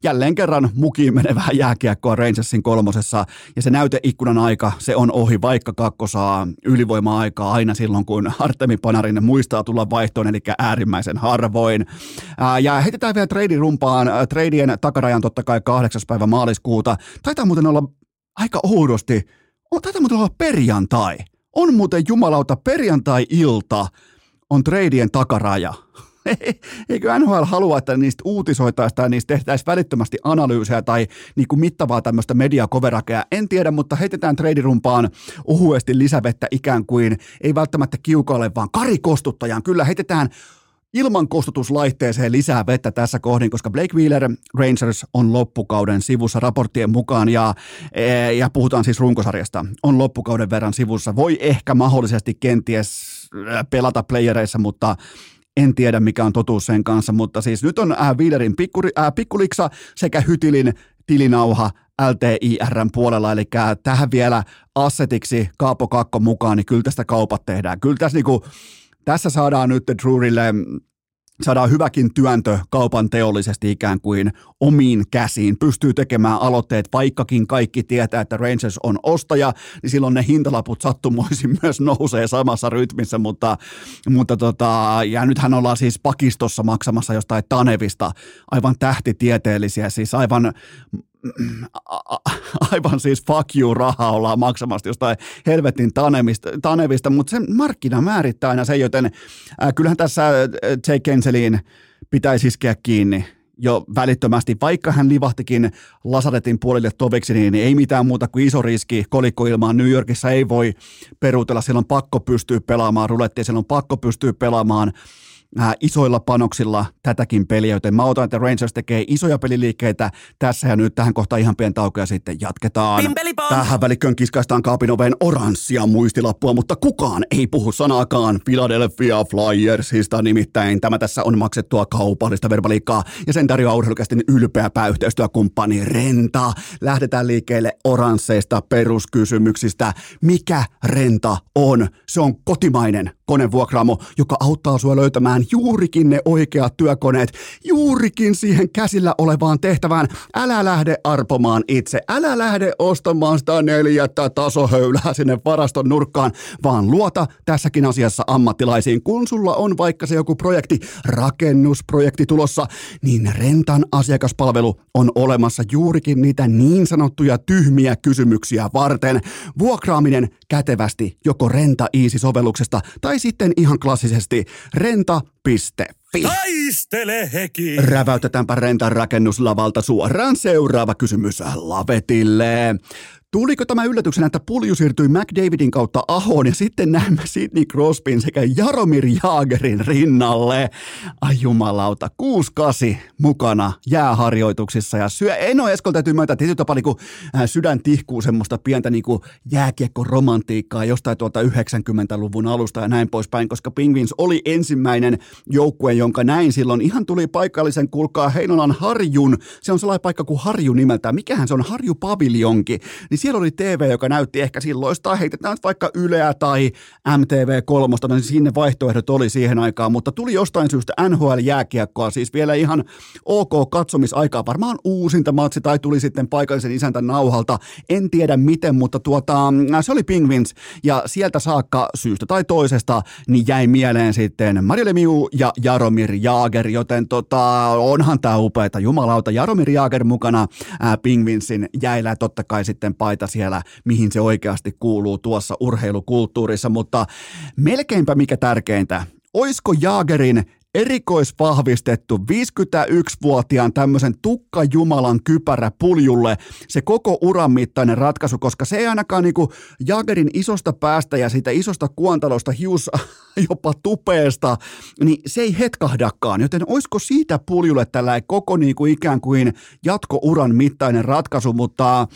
S1: Jälleen kerran mukiin menevää jääkiekkoa Rangersin kolmosessa, ja se näyteikkunan aika, se on ohi, vaikka kakko saa ylivoima-aikaa aina silloin, kun Artemi Panarin muistaa tulla vaihtoon, eli äärimmäisen harvoin. Ja heitetään vielä treidirumpaan, treidien takarajan totta kai 8. päivä maaliskuuta. Taitaa muuten olla aika oudosti, taitaa muuten olla perjantai. On muuten jumalauta perjantai-ilta on treidien takaraja. eikö NHL halua, että niistä uutisoitaisiin tai niistä tehtäisiin välittömästi analyysejä tai niin kuin mittavaa tämmöistä mediakoverakea. En tiedä, mutta heitetään treidirumpaan ohuesti lisävettä ikään kuin, ei välttämättä kiukalle, vaan karikostuttajan. Kyllä heitetään ilman kostutuslaitteeseen lisää vettä tässä kohdin, koska Blake Wheeler Rangers on loppukauden sivussa raporttien mukaan ja, e, ja puhutaan siis runkosarjasta, on loppukauden verran sivussa. Voi ehkä mahdollisesti kenties pelata playereissa, mutta en tiedä mikä on totuus sen kanssa, mutta siis nyt on Wheelerin pikkuri, äh, pikkuliksa sekä Hytilin tilinauha LTIRn puolella, eli tähän vielä assetiksi Kaapo Kakko mukaan, niin kyllä tästä kaupat tehdään. Kyllä tässä niinku, tässä saadaan nyt Drurille saadaan hyväkin työntö kaupan teollisesti ikään kuin omiin käsiin. Pystyy tekemään aloitteet, vaikkakin kaikki tietää, että Rangers on ostaja, niin silloin ne hintalaput sattumoisin myös nousee samassa rytmissä, mutta, mutta tota, ja nythän ollaan siis pakistossa maksamassa jostain Tanevista aivan tähtitieteellisiä, siis aivan aivan siis fuck you rahaa ollaan maksamassa jostain helvetin tanevista, tanevista mutta sen markkina määrittää aina sen, joten äh, kyllähän tässä Jake Kenseliin pitäisi iskeä kiinni jo välittömästi, vaikka hän livahtikin Lasaretin puolelle toviksi, niin ei mitään muuta kuin iso riski. Kolikkoilmaan New Yorkissa ei voi peruutella, siellä on pakko pystyä pelaamaan rulettia, siellä on pakko pystyä pelaamaan äh, isoilla panoksilla tätäkin peliä, joten mä otan, että Rangers tekee isoja peliliikkeitä tässä ja nyt tähän kohtaan ihan pieni tauko ja sitten jatketaan.
S2: Pimpelipom!
S1: Tähän välikköön kiskaistaan kaapin oveen oranssia muistilappua, mutta kukaan ei puhu sanaakaan Philadelphia Flyersista, nimittäin tämä tässä on maksettua kaupallista verbaliikkaa ja sen tarjoaa urheilukästin ylpeä pääyhteistyökumppani Renta. Lähdetään liikkeelle oransseista peruskysymyksistä. Mikä Renta on? Se on kotimainen konevuokraamo, joka auttaa sua löytämään juurikin ne oikeat työkoneet, juurikin siihen käsillä olevaan tehtävään. Älä lähde arpomaan itse, älä lähde ostamaan sitä neljättä tasohöylää sinne varaston nurkkaan, vaan luota tässäkin asiassa ammattilaisiin. Kun sulla on vaikka se joku projekti, rakennusprojekti tulossa, niin Rentan asiakaspalvelu on olemassa juurikin niitä niin sanottuja tyhmiä kysymyksiä varten. Vuokraaminen kätevästi joko Renta Easy-sovelluksesta tai sitten ihan klassisesti renta.fi.
S2: Taistele heki!
S1: Räväytetäänpä Rentan rakennuslavalta suoraan seuraava kysymys Lavetille. Tuliko tämä yllätyksenä, että pulju siirtyi McDavidin kautta Ahoon ja sitten näemme Sidney Crosbyn sekä Jaromir Jaagerin rinnalle? Ai jumalauta, 6-8 mukana jääharjoituksissa ja syö, en ole Eskol täytyy myöntää, tietyllä tapaa niin sydän tihkuu semmoista pientä niin jääkiekko-romantiikkaa jostain tuolta 90-luvun alusta ja näin poispäin, koska Penguins oli ensimmäinen joukkue, jonka näin silloin. Ihan tuli paikallisen, kuulkaa Heinolan Harjun, se on sellainen paikka kuin Harju nimeltään, mikähän se on Harju Paviljonki, niin siellä oli TV, joka näytti ehkä silloista, heitetään nyt vaikka Yleä tai MTV3, niin sinne vaihtoehdot oli siihen aikaan, mutta tuli jostain syystä NHL-jääkiekkoa, siis vielä ihan ok katsomisaikaa, varmaan uusinta matsi tai tuli sitten paikallisen isäntän nauhalta, en tiedä miten, mutta tuota, se oli Penguins. Ja sieltä saakka syystä tai toisesta niin jäi mieleen sitten Mario Lemieux ja Jaromir Jaager, joten tota, onhan tämä upeata, jumalauta, Jaromir Jaager mukana ää, Penguinsin jäillä. Totta kai sitten paita siellä, mihin se oikeasti kuuluu tuossa urheilukulttuurissa, mutta melkeinpä mikä tärkeintä, oisko Jaagerin erikoisvahvistettu 51-vuotiaan tämmöisen tukkajumalan kypärä puljulle. Se koko uran mittainen ratkaisu, koska se ei ainakaan niinku Jagerin isosta päästä ja siitä isosta kuontalosta hius jopa tupeesta, niin se ei hetkahdakaan, joten olisiko siitä puljulle tällä koko niinku ikään kuin jatkouran mittainen ratkaisu, mutta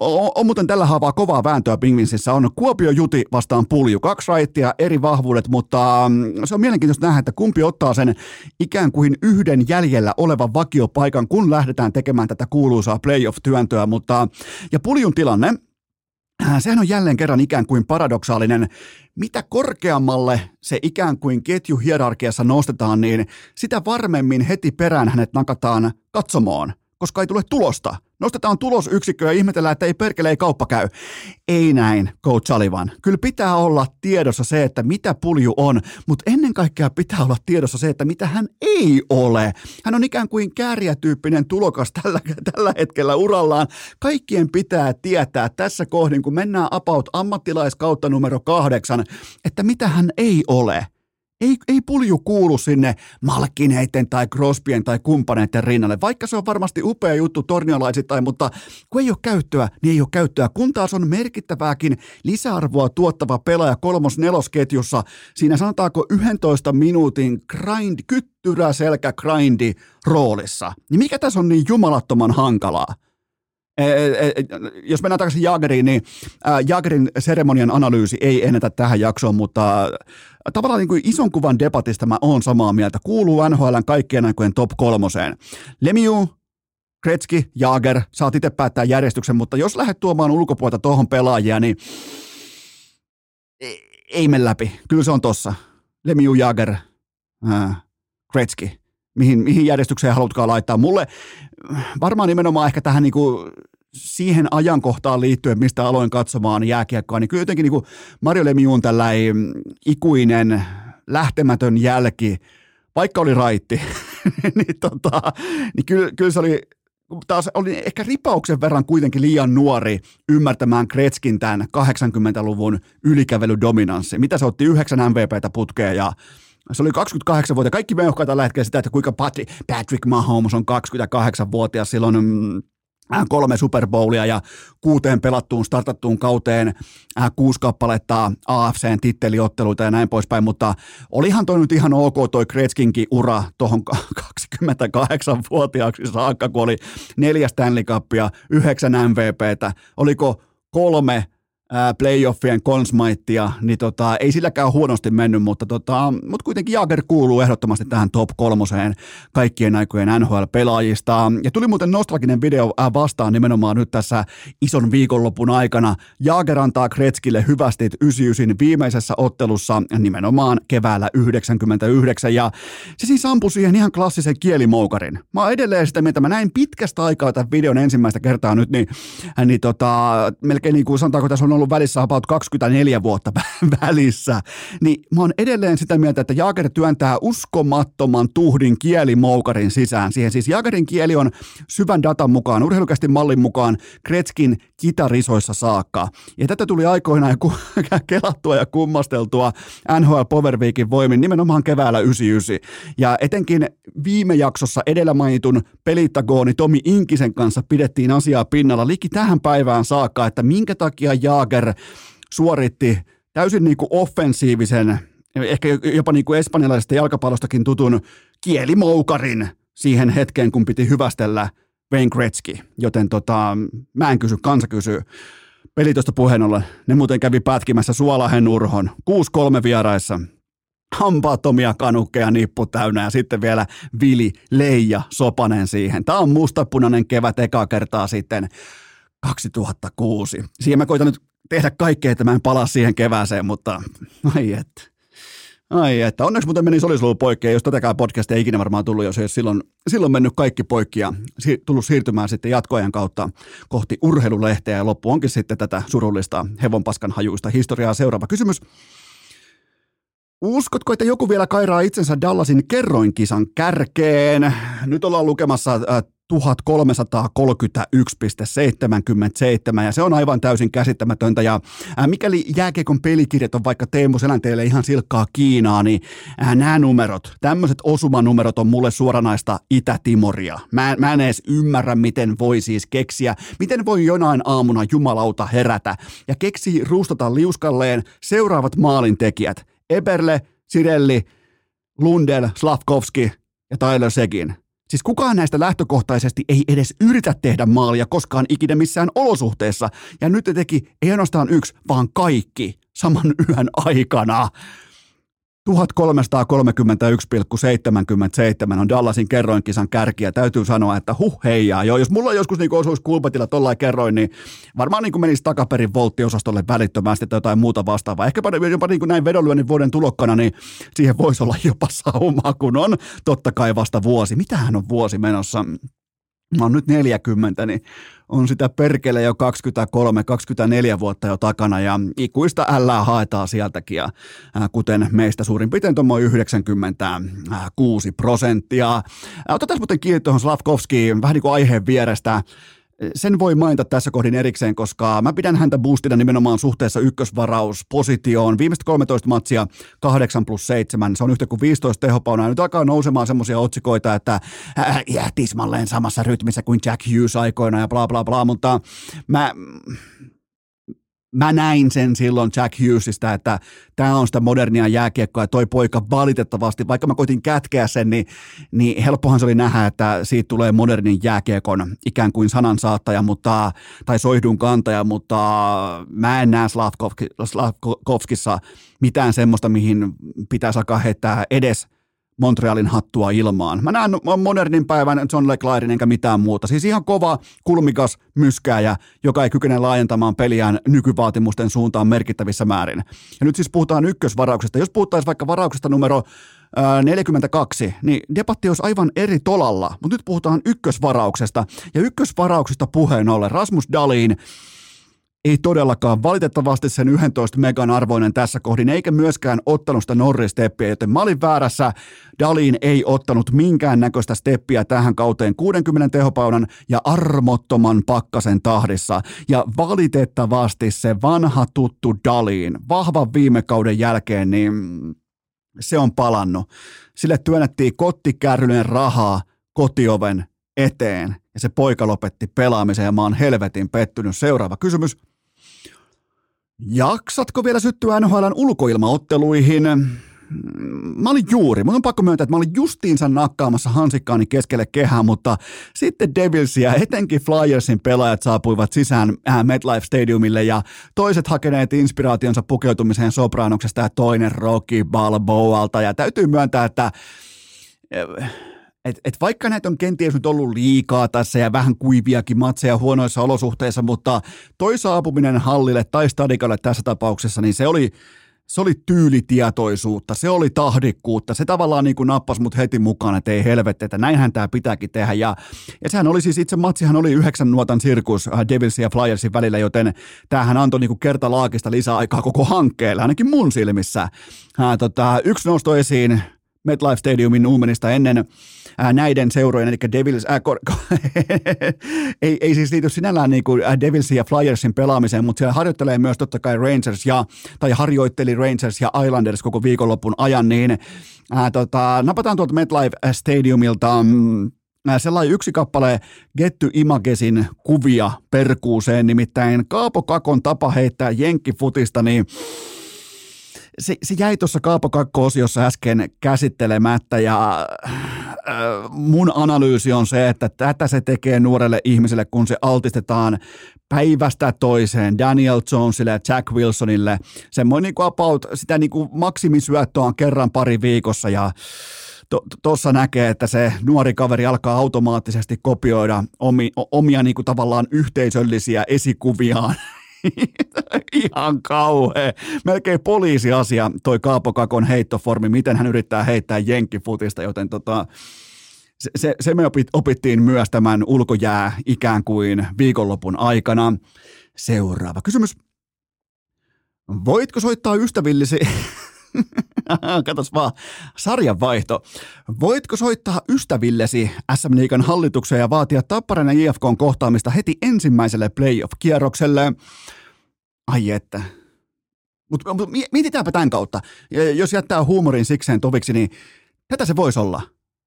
S1: on, on muuten tällä haavaa kovaa vääntöä Pingvinsissä, on Kuopio Juti vastaan pulju, kaksi raittia, eri vahvuudet, mutta mm, se on mielenkiintoista nähdä, että kumpi ottaa sen ikään kuin yhden jäljellä olevan vakiopaikan, kun lähdetään tekemään tätä kuuluisaa playoff-työntöä, mutta ja puljun tilanne, äh, sehän on jälleen kerran ikään kuin paradoksaalinen. Mitä korkeammalle se ikään kuin ketjuhierarkiassa nostetaan, niin sitä varmemmin heti perään hänet nakataan katsomaan, koska ei tule tulosta – Nostetaan tulosyksikkö ja ihmetellään, että ei perkele ei kauppa käy. Ei näin, Coach Sullivan. Kyllä pitää olla tiedossa se, että mitä pulju on, mutta ennen kaikkea pitää olla tiedossa se, että mitä hän ei ole. Hän on ikään kuin kääriätyyppinen tulokas tällä, tällä hetkellä urallaan. Kaikkien pitää tietää tässä kohdin, kun mennään about ammattilaiskautta numero kahdeksan, että mitä hän ei ole. Ei, ei pulju kuulu sinne Malkineiden tai Crosbyen tai kumppaneiden rinnalle, vaikka se on varmasti upea juttu torniolaisittain, mutta kun ei ole käyttöä, niin ei ole käyttöä. Kun taas on merkittävääkin lisäarvoa tuottava pelaaja kolmos-nelosketjussa, siinä sanotaanko 11 minuutin grind, kyttyrä selkä grindi roolissa, niin mikä tässä on niin jumalattoman hankalaa? Jos mennään takaisin Jageriin, niin Jagerin seremonian analyysi ei ennätä tähän jaksoon, mutta tavallaan niin kuin ison kuvan debatista mä oon samaa mieltä. Kuuluu NHLn kaikkien aikojen top kolmoseen. Lemieux, Kretski, Jager, saat itse päättää järjestyksen, mutta jos lähdet tuomaan ulkopuolta tuohon pelaajia, niin ei mene läpi. Kyllä se on tossa. Lemieux, Jager, Kretski. Mihin, mihin järjestykseen haluatkaan laittaa. Mulle varmaan nimenomaan ehkä tähän niin kuin siihen ajankohtaan liittyen, mistä aloin katsomaan jääkiekkoa, niin kyllä jotenkin niin kuin Mario Lemiun tällainen ikuinen lähtemätön jälki, vaikka oli raitti, niin, tota, niin kyllä, kyllä se oli taas oli ehkä ripauksen verran kuitenkin liian nuori ymmärtämään Kretskin tämän 80-luvun ylikävelydominanssi. Mitä se otti yhdeksän MVPtä putkeen ja se oli 28 vuotta. Kaikki meuhkaa tällä hetkellä sitä, että kuinka Patrick, Patrick Mahomes on 28-vuotias silloin mm, kolme Super Bowlia ja kuuteen pelattuun, startattuun kauteen äh, kuusi kappaletta AFCn titteliotteluita ja näin poispäin, mutta olihan toi nyt ihan ok toi Kretskinkin ura tuohon 28-vuotiaaksi saakka, kun oli neljä Stanley Cupia, yhdeksän MVPtä, oliko kolme playoffien konsmaittia, niin tota, ei silläkään huonosti mennyt, mutta, tota, mutta kuitenkin Jagger kuuluu ehdottomasti tähän top kolmoseen kaikkien aikojen NHL-pelaajista. Ja tuli muuten nostalginen video vastaan nimenomaan nyt tässä ison viikonlopun aikana. Jagger antaa Kretskille hyvästit 99 viimeisessä ottelussa nimenomaan keväällä 99 ja se siis ampui siihen ihan klassisen kielimoukarin. Mä oon edelleen sitä mieltä, mä näin pitkästä aikaa tämän videon ensimmäistä kertaa nyt, niin, niin tota, melkein niin kuin sanotaanko tässä on ollut välissä about 24 vuotta välissä, niin mä oon edelleen sitä mieltä, että Jaager työntää uskomattoman tuhdin kielimoukarin sisään. Siihen siis Jaagerin kieli on syvän datan mukaan, urheilukästi mallin mukaan Kretskin kitarisoissa saakka. Ja tätä tuli aikoinaan kelattua ja kummasteltua NHL Power Weekin voimin nimenomaan keväällä 99. Ja etenkin viime jaksossa edellä mainitun pelitagooni Tomi Inkisen kanssa pidettiin asiaa pinnalla liki tähän päivään saakka, että minkä takia Jaager Jagger suoritti täysin niin kuin offensiivisen, ehkä jopa niin kuin espanjalaisesta jalkapallostakin tutun kielimoukarin siihen hetkeen, kun piti hyvästellä Wayne Gretzky. Joten tota, mä en kysy, kansa kysyy. Pelitosta puheen ollen, ne muuten kävi pätkimässä Suolahen urhon. 6-3 vieraissa. Hampaattomia kanukkeja nippu täynnä ja sitten vielä Vili Leija Sopanen siihen. Tämä on mustapunainen kevät eka kertaa sitten 2006. Siihen mä koitan nyt tehdä kaikkea, että mä en palaa siihen kevääseen, mutta ai että. Ai että, onneksi muuten meni solisluu poikki, jos tätäkään podcastia ei ikinä varmaan tullut, jos ei silloin, silloin mennyt kaikki poikki ja si- tullut siirtymään sitten jatkoajan kautta kohti urheilulehteä ja loppu onkin sitten tätä surullista hevonpaskan hajuista historiaa. Seuraava kysymys. Uskotko, että joku vielä kairaa itsensä Dallasin kerroinkisan kärkeen? Nyt ollaan lukemassa äh, 1331,77 ja se on aivan täysin käsittämätöntä ja ää, mikäli jääkiekon pelikirjat on vaikka Teemu Selänteelle ihan silkkaa Kiinaa, niin ää, nämä numerot, tämmöiset osumanumerot on mulle suoranaista Itä-Timoria. Mä, mä en edes ymmärrä, miten voi siis keksiä, miten voi jonain aamuna jumalauta herätä ja keksii ruustata liuskalleen seuraavat maalintekijät. Eberle, Sirelli, Lundell, Slavkovski ja Tyler Segin. Siis kukaan näistä lähtökohtaisesti ei edes yritä tehdä maalia koskaan ikinä missään olosuhteessa. Ja nyt te teki ei ainoastaan yksi, vaan kaikki saman yön aikana. 1331,77 on Dallasin kerroinkisan kärki ja täytyy sanoa, että huh heijaa. Joo, jos mulla joskus niin osuisi kulpatilla tollain kerroin, niin varmaan niin menisi takaperin volttiosastolle välittömästi tai jotain muuta vastaavaa. Ehkä jopa niin näin vedonlyönnin vuoden tulokkana, niin siihen voisi olla jopa saumaa, kun on totta kai vasta vuosi. Mitähän on vuosi menossa? Mä oon nyt 40, niin on sitä perkele jo 23-24 vuotta jo takana ja ikuista ällää haetaan sieltäkin ja kuten meistä suurin piirtein tuommoin 96 prosenttia. Otetaan muuten kiinni tuohon Slavkovskiin vähän niin kuin aiheen vierestä. Sen voi mainita tässä kohdin erikseen, koska mä pidän häntä boostina nimenomaan suhteessa ykkösvarauspositioon. Viimeiset 13 matsia 8 plus 7, se on yhtä kuin 15 tehopaunaa. Nyt alkaa nousemaan semmoisia otsikoita, että äh, jää tismalleen samassa rytmissä kuin Jack Hughes aikoina ja bla bla bla, mutta mä, mä näin sen silloin Jack Hughesista, että tämä on sitä modernia jääkiekkoa ja toi poika valitettavasti, vaikka mä koitin kätkeä sen, niin, niin helppohan se oli nähdä, että siitä tulee modernin jääkiekon ikään kuin sanansaattaja mutta, tai soihdun kantaja, mutta mä en näe Slavkovskissa mitään semmoista, mihin pitäisi alkaa heittää edes – Montrealin hattua ilmaan. Mä näen modernin päivän John Leclairin enkä mitään muuta. Siis ihan kova, kulmikas myskääjä, joka ei kykene laajentamaan peliään nykyvaatimusten suuntaan merkittävissä määrin. Ja nyt siis puhutaan ykkösvarauksesta. Jos puhuttaisiin vaikka varauksesta numero 42, niin debatti olisi aivan eri tolalla, mutta nyt puhutaan ykkösvarauksesta. Ja ykkösvarauksesta puheen ollen Rasmus Dalin ei todellakaan valitettavasti sen 11 megan arvoinen tässä kohdin, eikä myöskään ottanut sitä Norris-steppiä, joten mä olin väärässä. Dalin ei ottanut minkään näköistä steppiä tähän kauteen 60 tehopaunan ja armottoman pakkasen tahdissa. Ja valitettavasti se vanha tuttu Dalin, vahvan viime kauden jälkeen, niin se on palannut. Sille työnnettiin kottikärryinen rahaa kotioven eteen se poika lopetti pelaamisen ja mä oon helvetin pettynyt. Seuraava kysymys. Jaksatko vielä syttyä NHLn ulkoilmaotteluihin? Mä olin juuri, mun on pakko myöntää, että mä olin justiinsa nakkaamassa hansikkaani keskelle kehää, mutta sitten Devils ja etenkin Flyersin pelaajat saapuivat sisään äh, MetLife Stadiumille ja toiset hakeneet inspiraationsa pukeutumiseen sopranoksesta ja toinen Rocky Balboalta ja täytyy myöntää, että äh, et, et vaikka näitä on kenties nyt ollut liikaa tässä ja vähän kuiviakin matseja huonoissa olosuhteissa, mutta toi saapuminen hallille tai stadikalle tässä tapauksessa, niin se oli, se oli tyylitietoisuutta, se oli tahdikkuutta, se tavallaan niin kuin nappasi mut heti mukaan, että ei helvetti, että näinhän tämä pitääkin tehdä. Ja, ja sehän oli siis, itse matsihan oli yhdeksän nuotan sirkus äh, Devilsin ja Flyersin välillä, joten tämähän antoi niin kuin kertalaakista lisäaikaa koko hankkeelle, ainakin mun silmissä. Ää, tota, yksi nosto esiin, MetLife Stadiumin Nuumenista ennen ää, näiden seurojen, eli Devils, ää, kor, ei, ei siis liity sinällään niin kuin Devilsin ja Flyersin pelaamiseen, mutta siellä harjoittelee myös totta kai Rangers ja, tai harjoitteli Rangers ja Islanders koko viikonlopun ajan, niin ää, tota, napataan tuolta MetLife Stadiumilta mm, sellainen yksi kappale Getty Imagesin kuvia perkuuseen, nimittäin Kaapo Kakon tapa heittää jenkkifutista, niin se, se jäi tuossa Kaapo Kakko-osiossa äsken käsittelemättä ja äh, mun analyysi on se, että tätä se tekee nuorelle ihmiselle, kun se altistetaan päivästä toiseen Daniel Jonesille ja Jack Wilsonille. Semmoinen niin about, sitä niin kuin maksimisyöttöä on kerran pari viikossa ja tuossa to, näkee, että se nuori kaveri alkaa automaattisesti kopioida omi, omia niin kuin tavallaan yhteisöllisiä esikuviaan Ihan kauhea. Melkein poliisiasia toi Kaapo Kakon heittoformi, miten hän yrittää heittää jenkkifutista, joten tota, se, se, me opit, opittiin myös tämän ulkojää ikään kuin viikonlopun aikana. Seuraava kysymys. Voitko soittaa ystävillisi... Katos vaan, sarjanvaihto. Voitko soittaa ystävillesi SM Liikan hallitukseen ja vaatia Tapparan ja IFKn kohtaamista heti ensimmäiselle playoff-kierrokselle? Ai että. Mutta mut, mietitäänpä tämän kautta. Jos jättää huumorin sikseen toviksi, niin tätä se voisi olla.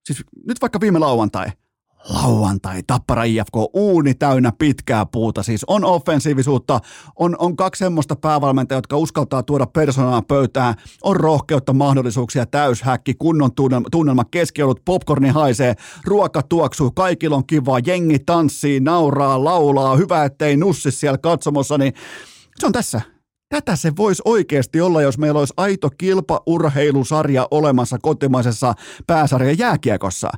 S1: Siis nyt vaikka viime lauantai – lauantai, Tappara IFK, uuni täynnä pitkää puuta. Siis on offensiivisuutta, on, on kaksi semmoista päävalmentajaa, jotka uskaltaa tuoda persoonaa pöytään, on rohkeutta, mahdollisuuksia, täyshäkki, kunnon tunnelma, tunnelma keskiolut, popcorni haisee, ruoka tuoksuu, kaikilla on kiva, jengi tanssii, nauraa, laulaa, hyvä ettei nussi siellä katsomossa, niin se on tässä. Tätä se voisi oikeasti olla, jos meillä olisi aito kilpaurheilusarja olemassa kotimaisessa pääsarjan jääkiekossa.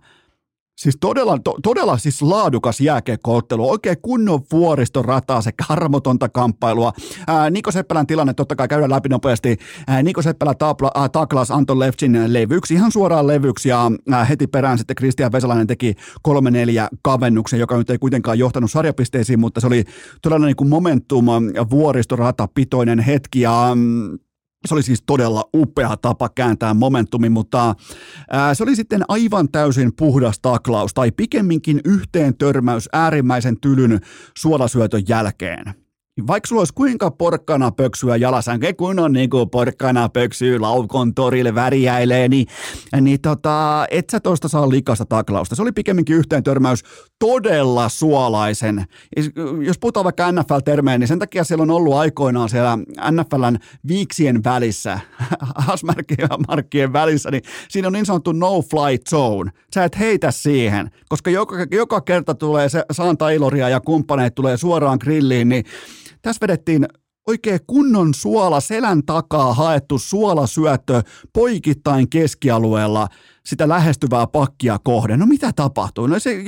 S1: Siis todella, to, todella siis laadukas jääkiekkoottelu, oikein kunnon vuoristorataa sekä armotonta kamppailua. Ää, Niko Seppälän tilanne totta kai käydään läpi nopeasti. Ää, Niko Seppälä tapla, ää, taklas Anton Levtsin levyksi, ihan suoraan levyksi ja ää, heti perään sitten Kristian Vesalainen teki kolme neljä kavennuksen, joka nyt ei kuitenkaan johtanut sarjapisteisiin, mutta se oli todella niin kuin momentum vuoristorata pitoinen hetki ja mm, Se oli siis todella upea tapa kääntää momentumi, mutta ää, se oli sitten aivan täysin puhdas taklaus tai pikemminkin yhteen törmäys äärimmäisen tylyn suolasyötön jälkeen vaikka sulla olisi kuinka porkkana pöksyä jalasänke, kun on niin kuin porkkana pöksyä laukon torille väriäilee, niin, niin tota, et sä toista saa likasta taklausta. Se oli pikemminkin yhteen törmäys todella suolaisen. Jos puhutaan vaikka NFL-termeen, niin sen takia siellä on ollut aikoinaan siellä NFLn viiksien välissä, asmarkkien välissä, niin siinä on niin sanottu no-fly zone. Sä et heitä siihen, koska joka, joka kerta tulee se Santa Iloria ja kumppaneet tulee suoraan grilliin, niin tässä vedettiin oikein kunnon suola selän takaa haettu suolasyöttö poikittain keskialueella sitä lähestyvää pakkia kohden. No mitä tapahtuu? No se,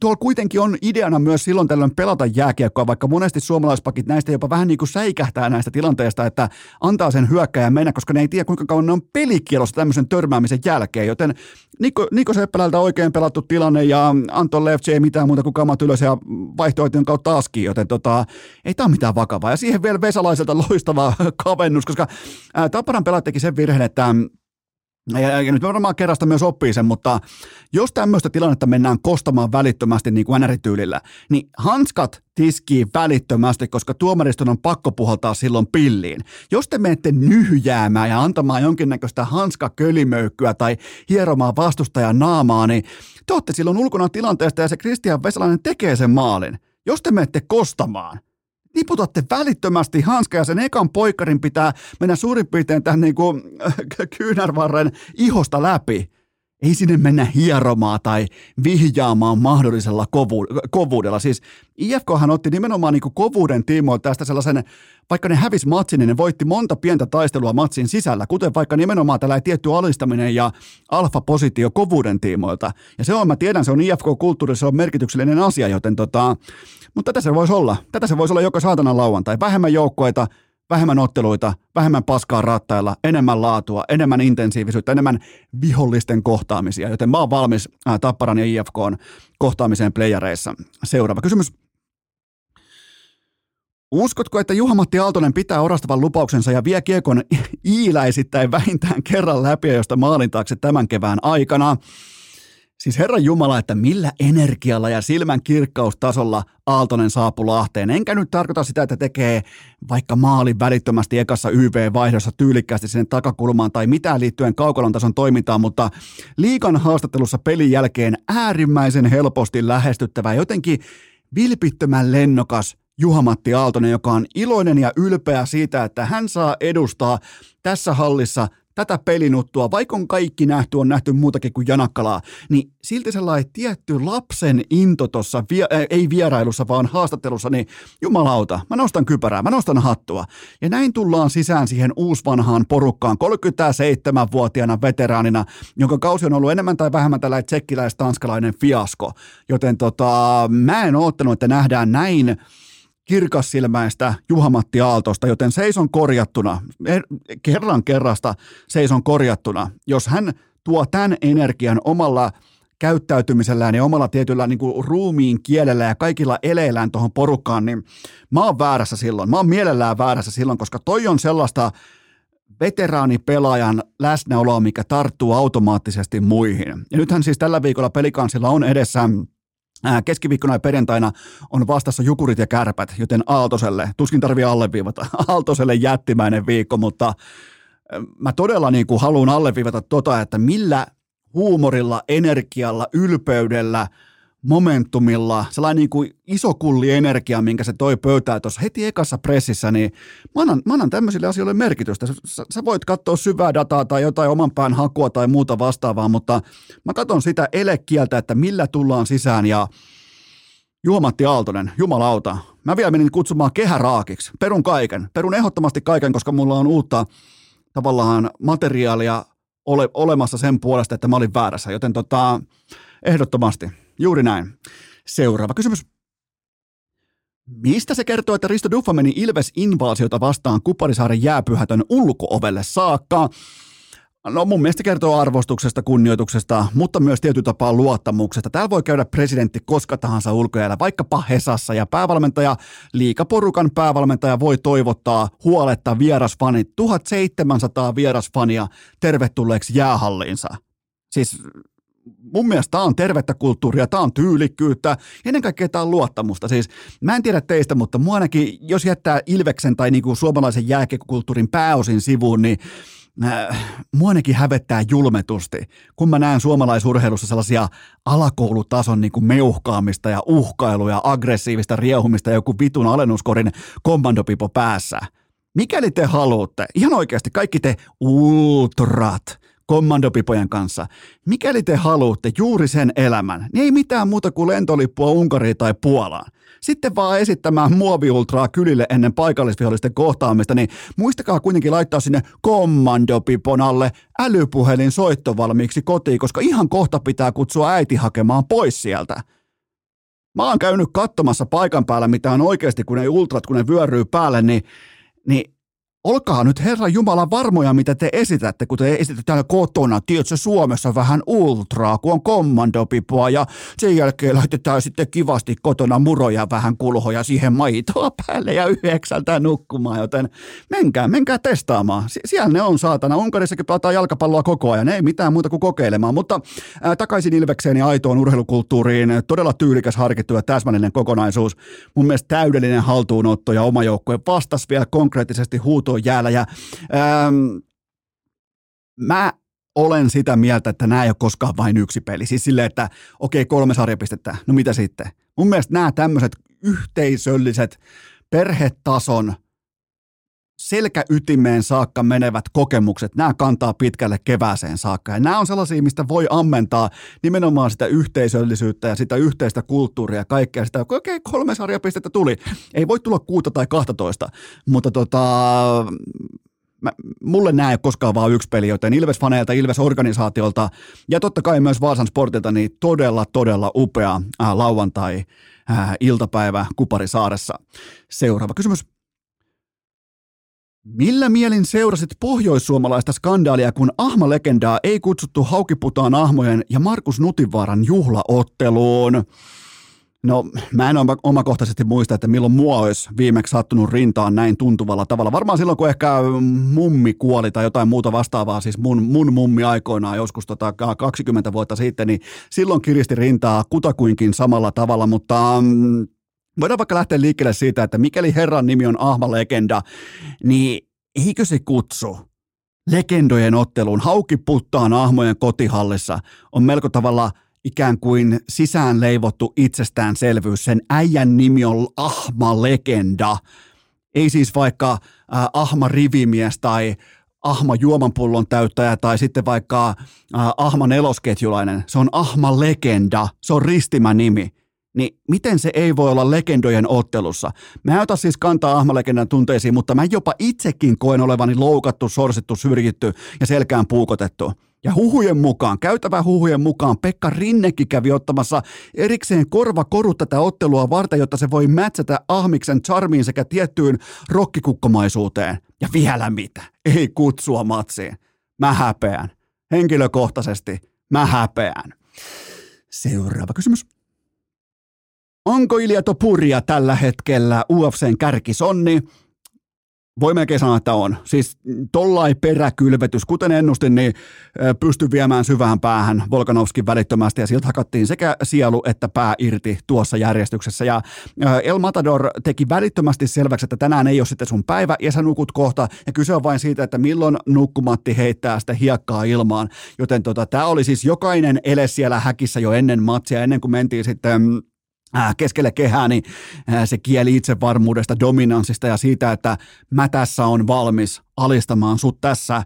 S1: tuolla kuitenkin on ideana myös silloin tällöin pelata jääkiekkoa, vaikka monesti suomalaispakit näistä jopa vähän niin kuin säikähtää näistä tilanteista, että antaa sen hyökkäjän mennä, koska ne ei tiedä kuinka kauan ne on pelikielossa tämmöisen törmäämisen jälkeen, joten Niko, Niko Seppälältä oikein pelattu tilanne ja Anton Lefts ei mitään muuta kuin kamat ylös ja vaihtoehtojen kautta aski, joten tota, ei tämä mitään vakavaa. Ja siihen vielä Vesalaiselta loistava kavennus, koska ää, Taparan pelat teki sen virheen, että ja, ja nyt varmaan kerrasta myös oppii sen, mutta jos tämmöistä tilannetta mennään kostamaan välittömästi niin kuin NR-tyylillä, niin hanskat tiskii välittömästi, koska tuomariston on pakko puhaltaa silloin pilliin. Jos te menette nyhjäämään ja antamaan jonkinnäköistä hanskakölimöykkyä tai hieromaan vastustajan naamaa, niin te olette silloin ulkona tilanteesta ja se Kristian Vesalainen tekee sen maalin. Jos te menette kostamaan, niputatte välittömästi hanska ja sen ekan poikarin pitää mennä suurin piirtein tähän niin kuin kyynärvarren ihosta läpi. Ei sinne mennä hieromaan tai vihjaamaan mahdollisella kovu- kovuudella. Siis IFKhan otti nimenomaan niin kovuuden tiimoilta tästä sellaisen, vaikka ne hävis matsin, niin ne voitti monta pientä taistelua matsin sisällä, kuten vaikka nimenomaan tällä tietty alistaminen ja alfa-positio kovuuden tiimoilta. Ja se on, mä tiedän, se on IFK-kulttuurissa, on merkityksellinen asia, joten tota, mutta tätä se voisi olla. Tätä se voisi olla joka saatana lauantai. Vähemmän joukkoita, vähemmän otteluita, vähemmän paskaa rattailla, enemmän laatua, enemmän intensiivisyyttä, enemmän vihollisten kohtaamisia. Joten mä oon valmis ää, Tapparan ja IFK kohtaamiseen playareissa. Seuraava kysymys. Uskotko, että Juha-Matti Aaltonen pitää orastavan lupauksensa ja vie kiekon iiläisittäin vähintään kerran läpi, josta maalin taakse tämän kevään aikana? Siis Herran Jumala, että millä energialla ja silmän kirkkaustasolla Aaltonen saapui Lahteen. Enkä nyt tarkoita sitä, että tekee vaikka maalin välittömästi ekassa YV-vaihdossa tyylikkäästi sinne takakulmaan tai mitään liittyen kaukolon tason toimintaan, mutta liikan haastattelussa pelin jälkeen äärimmäisen helposti lähestyttävä, jotenkin vilpittömän lennokas Juha-Matti Aaltonen, joka on iloinen ja ylpeä siitä, että hän saa edustaa tässä hallissa – tätä pelinuttua, vaikka on kaikki nähty, on nähty muutakin kuin Janakkalaa, niin silti sellainen tietty lapsen into tuossa, vi- äh, ei vierailussa, vaan haastattelussa, niin jumalauta, mä nostan kypärää, mä nostan hattua. Ja näin tullaan sisään siihen uusvanhaan porukkaan 37-vuotiaana veteraanina, jonka kausi on ollut enemmän tai vähemmän tällainen tsekkiläis-tanskalainen fiasko. Joten tota, mä en oottanut, että nähdään näin kirkassilmäistä Juha-Matti Aaltosta, joten seison korjattuna, er, kerran kerrasta seison korjattuna. Jos hän tuo tämän energian omalla käyttäytymisellään ja omalla tietyllä niin kuin ruumiin kielellä ja kaikilla eleillään tuohon porukkaan, niin mä oon väärässä silloin. Mä oon mielellään väärässä silloin, koska toi on sellaista veteraanipelaajan läsnäoloa, mikä tarttuu automaattisesti muihin. Ja nythän siis tällä viikolla pelikansilla on edessä keskiviikkona ja perjantaina on vastassa Jukurit ja Kärpät, joten Aaltoselle, tuskin tarvii alleviivata, Aaltoselle jättimäinen viikko, mutta mä todella niin kuin haluan alleviivata tota, että millä huumorilla, energialla, ylpeydellä – momentumilla, sellainen niin kuin iso kulli energia, minkä se toi pöytää tuossa heti ekassa pressissä, niin mä annan, mä annan tämmöisille asioille merkitystä. Sä, sä voit katsoa syvää dataa tai jotain oman pään hakua tai muuta vastaavaa, mutta mä katson sitä elekieltä, että millä tullaan sisään ja Juomatti Aaltonen, jumalauta. Mä vielä menin kutsumaan kehäraakiksi. Perun kaiken. Perun ehdottomasti kaiken, koska mulla on uutta tavallaan materiaalia ole, olemassa sen puolesta, että mä olin väärässä. Joten tota, ehdottomasti. Juuri näin. Seuraava kysymys. Mistä se kertoo, että Risto Duffa meni Ilves-invaasiota vastaan Kuparisaaren jääpyhätön ulkoovelle saakka? No mun mielestä kertoo arvostuksesta, kunnioituksesta, mutta myös tietyllä tapaa luottamuksesta. Täällä voi käydä presidentti koska tahansa ulkojäällä, vaikkapa Hesassa, ja päävalmentaja, liikaporukan päävalmentaja voi toivottaa huoletta vierasfanit, 1700 vierasfania tervetulleeksi jäähalliinsa. Siis mun mielestä tämä on tervettä kulttuuria, tämä on tyylikkyyttä, ennen kaikkea tämä on luottamusta. Siis mä en tiedä teistä, mutta mua ainakin, jos jättää Ilveksen tai niinku suomalaisen jääkekulttuurin pääosin sivuun, niin äh, mua ainakin hävettää julmetusti, kun mä näen suomalaisurheilussa sellaisia alakoulutason niin kuin meuhkaamista ja uhkailuja, aggressiivista riehumista ja joku vitun alennuskorin kommandopipo päässä. Mikäli te haluatte, ihan oikeasti kaikki te ultrat, kommandopipojen kanssa. Mikäli te haluatte juuri sen elämän, niin ei mitään muuta kuin lentolippua Unkariin tai Puolaan. Sitten vaan esittämään muoviultraa kylille ennen paikallisvihollisten kohtaamista, niin muistakaa kuitenkin laittaa sinne kommandopipon alle älypuhelin soittovalmiiksi kotiin, koska ihan kohta pitää kutsua äiti hakemaan pois sieltä. Mä oon käynyt katsomassa paikan päällä, mitä on oikeasti, kun ne ultrat, kun ne vyöryy päälle, niin, niin Olkaa nyt Herran Jumala varmoja, mitä te esitätte, kun te esitätte täällä kotona. Tiedätkö, Suomessa vähän ultraa, kun on kommandopipoa ja sen jälkeen laitetaan sitten kivasti kotona muroja vähän kulhoja siihen maitoa päälle ja yhdeksältä nukkumaan, joten menkää, menkää testaamaan. Sie- siellä ne on saatana. Unkarissakin pelataan jalkapalloa koko ajan, ei mitään muuta kuin kokeilemaan, mutta ää, takaisin Ilvekseen ja aitoon urheilukulttuuriin. Todella tyylikäs, harkittu ja täsmällinen kokonaisuus. Mun mielestä täydellinen haltuunotto ja oma joukkue vastasi vielä konkreettisesti huuto on jäällä. Ja, ähm, mä olen sitä mieltä, että nämä ei ole koskaan vain yksi peli. Siis silleen, että okei, kolme sarjapistettä, no mitä sitten? Mun mielestä nämä tämmöiset yhteisölliset perhetason selkäytimeen saakka menevät kokemukset, nämä kantaa pitkälle kevääseen saakka. Ja nämä on sellaisia, mistä voi ammentaa nimenomaan sitä yhteisöllisyyttä ja sitä yhteistä kulttuuria ja kaikkea sitä. Okei, okay, kolme sarjapistettä tuli. Ei voi tulla kuuta tai 12, mutta tota, mä, mulle näe koskaan vaan yksi peli, joten Ilves-faneilta, Ilves-organisaatiolta ja totta kai myös Vaasan sportilta niin todella, todella upea ää, lauantai ää, iltapäivä Kuparisaaressa. Seuraava kysymys. Millä mielin seurasit pohjoissuomalaista skandaalia, kun Ahma-legendaa ei kutsuttu Haukiputaan Ahmojen ja Markus Nutivaaran juhlaotteluun? No, mä en omakohtaisesti muista, että milloin mua olisi viimeksi sattunut rintaan näin tuntuvalla tavalla. Varmaan silloin, kun ehkä mummi kuoli tai jotain muuta vastaavaa, siis mun, mun mummi aikoinaan joskus tota 20 vuotta sitten, niin silloin kiristi rintaa kutakuinkin samalla tavalla, mutta mm, Voidaan vaikka lähteä liikkeelle siitä, että mikäli Herran nimi on Ahma-legenda, niin eikö se kutsu legendojen otteluun haukiputtaan Ahmojen kotihallissa on melko tavalla ikään kuin sisään leivottu itsestäänselvyys. Sen äijän nimi on Ahma-legenda. Ei siis vaikka äh, Ahma rivimies tai Ahma juomanpullon täyttäjä tai sitten vaikka äh, Ahma nelosketjulainen. Se on Ahma legenda, se on ristimä nimi niin miten se ei voi olla legendojen ottelussa? Mä en ota siis kantaa ahmalegendan tunteisiin, mutta mä jopa itsekin koen olevani loukattu, sorsittu, syrjitty ja selkään puukotettu. Ja huhujen mukaan, käytävä huhujen mukaan, Pekka Rinnekin kävi ottamassa erikseen korvakorut tätä ottelua varten, jotta se voi mätsätä Ahmiksen charmiin sekä tiettyyn rokkikukkomaisuuteen. Ja vielä mitä? Ei kutsua matsiin. Mä häpeän. Henkilökohtaisesti mä häpeän. Seuraava kysymys. Onko Ilja Topuria tällä hetkellä UFCn kärkisonni? Voi melkein sanoa, että on. Siis tollai peräkylvetys, kuten ennustin, niin pysty viemään syvään päähän Volkanovskin välittömästi ja siltä hakattiin sekä sielu että pää irti tuossa järjestyksessä. Ja El Matador teki välittömästi selväksi, että tänään ei ole sitten sun päivä ja sä nukut kohta. Ja kyse on vain siitä, että milloin nukkumatti heittää sitä hiekkaa ilmaan. Joten tota, tämä oli siis jokainen ele siellä häkissä jo ennen matsia, ennen kuin mentiin sitten äh, keskelle kehää, niin äh, se kieli itsevarmuudesta, dominanssista ja siitä, että mä tässä on valmis alistamaan sut tässä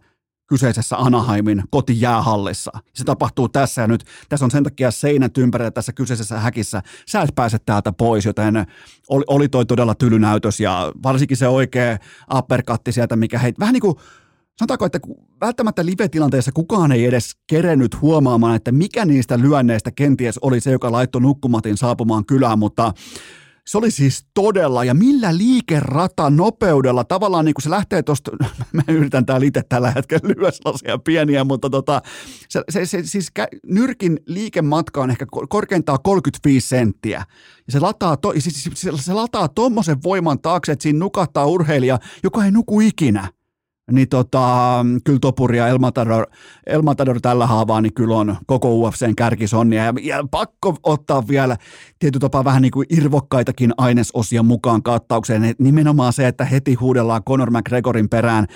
S1: kyseisessä Anaheimin kotijäähallissa. Se tapahtuu tässä ja nyt. Tässä on sen takia seinät ympärillä tässä kyseisessä häkissä. Sä et pääse täältä pois, joten oli, oli toi todella tylynäytös ja varsinkin se oikea uppercutti sieltä, mikä heit vähän niin kuin sanotaanko, että välttämättä live-tilanteessa kukaan ei edes kerennyt huomaamaan, että mikä niistä lyönneistä kenties oli se, joka laittoi nukkumatin saapumaan kylään, mutta se oli siis todella, ja millä liikerata nopeudella, tavallaan niin kuin se lähtee tuosta, mä yritän täällä itse tällä hetkellä lyödä sellaisia pieniä, mutta tota, se, se, se, siis nyrkin liikematka on ehkä korkeintaan 35 senttiä, ja se lataa, to, siis, se, se lataa tommosen voiman taakse, että siinä nukahtaa urheilija, joka ei nuku ikinä niin tota, kyllä Topuri ja Elmatador, Elmatador tällä haavaa, niin kyllä on koko UFCn kärkisonnia. Ja, ja pakko ottaa vielä tietyllä tapaa vähän niin kuin irvokkaitakin ainesosia mukaan kattaukseen. Nimenomaan se, että heti huudellaan Conor McGregorin perään.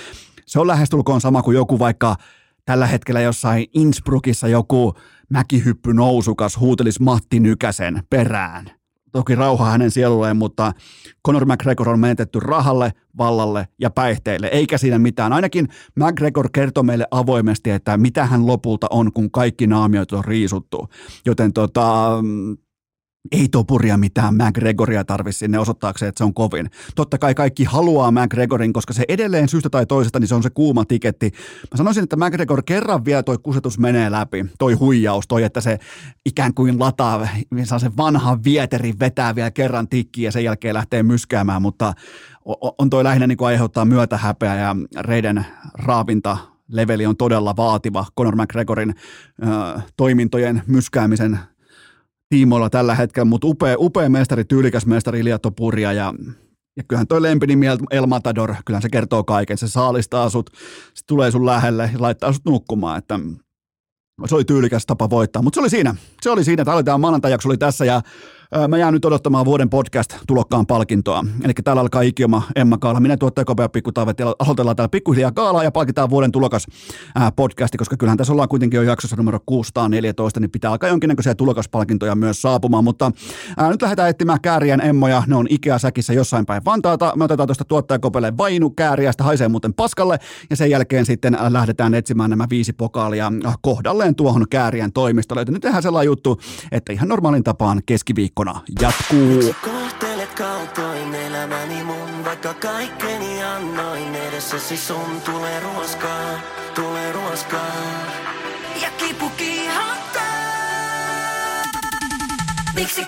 S1: Se on lähestulkoon sama kuin joku vaikka tällä hetkellä jossain Innsbruckissa joku mäkihyppy nousukas huutelisi Matti Nykäsen perään toki rauha hänen sielulleen, mutta Conor McGregor on menetetty rahalle, vallalle ja päihteille, eikä siinä mitään. Ainakin McGregor kertoi meille avoimesti, että mitä hän lopulta on, kun kaikki naamiot on riisuttu. Joten tota, ei topuria mitään McGregoria tarvi sinne osoittaakseen, että se on kovin. Totta kai kaikki haluaa McGregorin, koska se edelleen syystä tai toisesta, niin se on se kuuma tiketti. Mä sanoisin, että McGregor kerran vielä toi kusetus menee läpi, toi huijaus, toi, että se ikään kuin lataa, saa sen vanhan vieterin vetää vielä kerran tikkiin ja sen jälkeen lähtee myskäämään, mutta on toi lähinnä niin kuin aiheuttaa häpeä ja reiden raavinta leveli on todella vaativa Conor McGregorin äh, toimintojen myskäämisen tiimoilla tällä hetkellä, mutta upea, upea mestari, tyylikäs mestari Ilja Topuria ja ja kyllähän toi lempinimi El Matador, kyllähän se kertoo kaiken. Se saalistaa sut, se tulee sun lähelle ja laittaa sut nukkumaan, että se oli tyylikäs tapa voittaa. Mutta se oli siinä. Se oli siinä. Tämä maanantajakso oli tässä ja Mä jään nyt odottamaan vuoden podcast-tulokkaan palkintoa. Eli täällä alkaa ikioma Emma Kaala. Minä tuottaja Kopea Pikkutaavet ja aloitellaan täällä pikkuhiljaa Kaalaa ja palkitaan vuoden tulokas podcasti, koska kyllähän tässä ollaan kuitenkin jo jaksossa numero 614, niin pitää alkaa jonkinnäköisiä tulokaspalkintoja myös saapumaan. Mutta ää, nyt lähdetään etsimään käärien Emmoja. Ne on Ikea-säkissä jossain päin Vantaata. Me otetaan tuosta tuottaja Kopelle vainu kääriä, sitä haisee muuten paskalle. Ja sen jälkeen sitten lähdetään etsimään nämä viisi pokaalia kohdalleen tuohon käärien toimistolle. Nyt tehdään sellainen juttu, että ihan normaalin tapaan keskiviikko viikkona jatkuu. Kohtelet kaltoin elämäni mun, vaikka kaikkeni annoin edessäsi sun. Tulee ruoskaa, tulee ruoskaa ja kipu kiihottaa. Miksi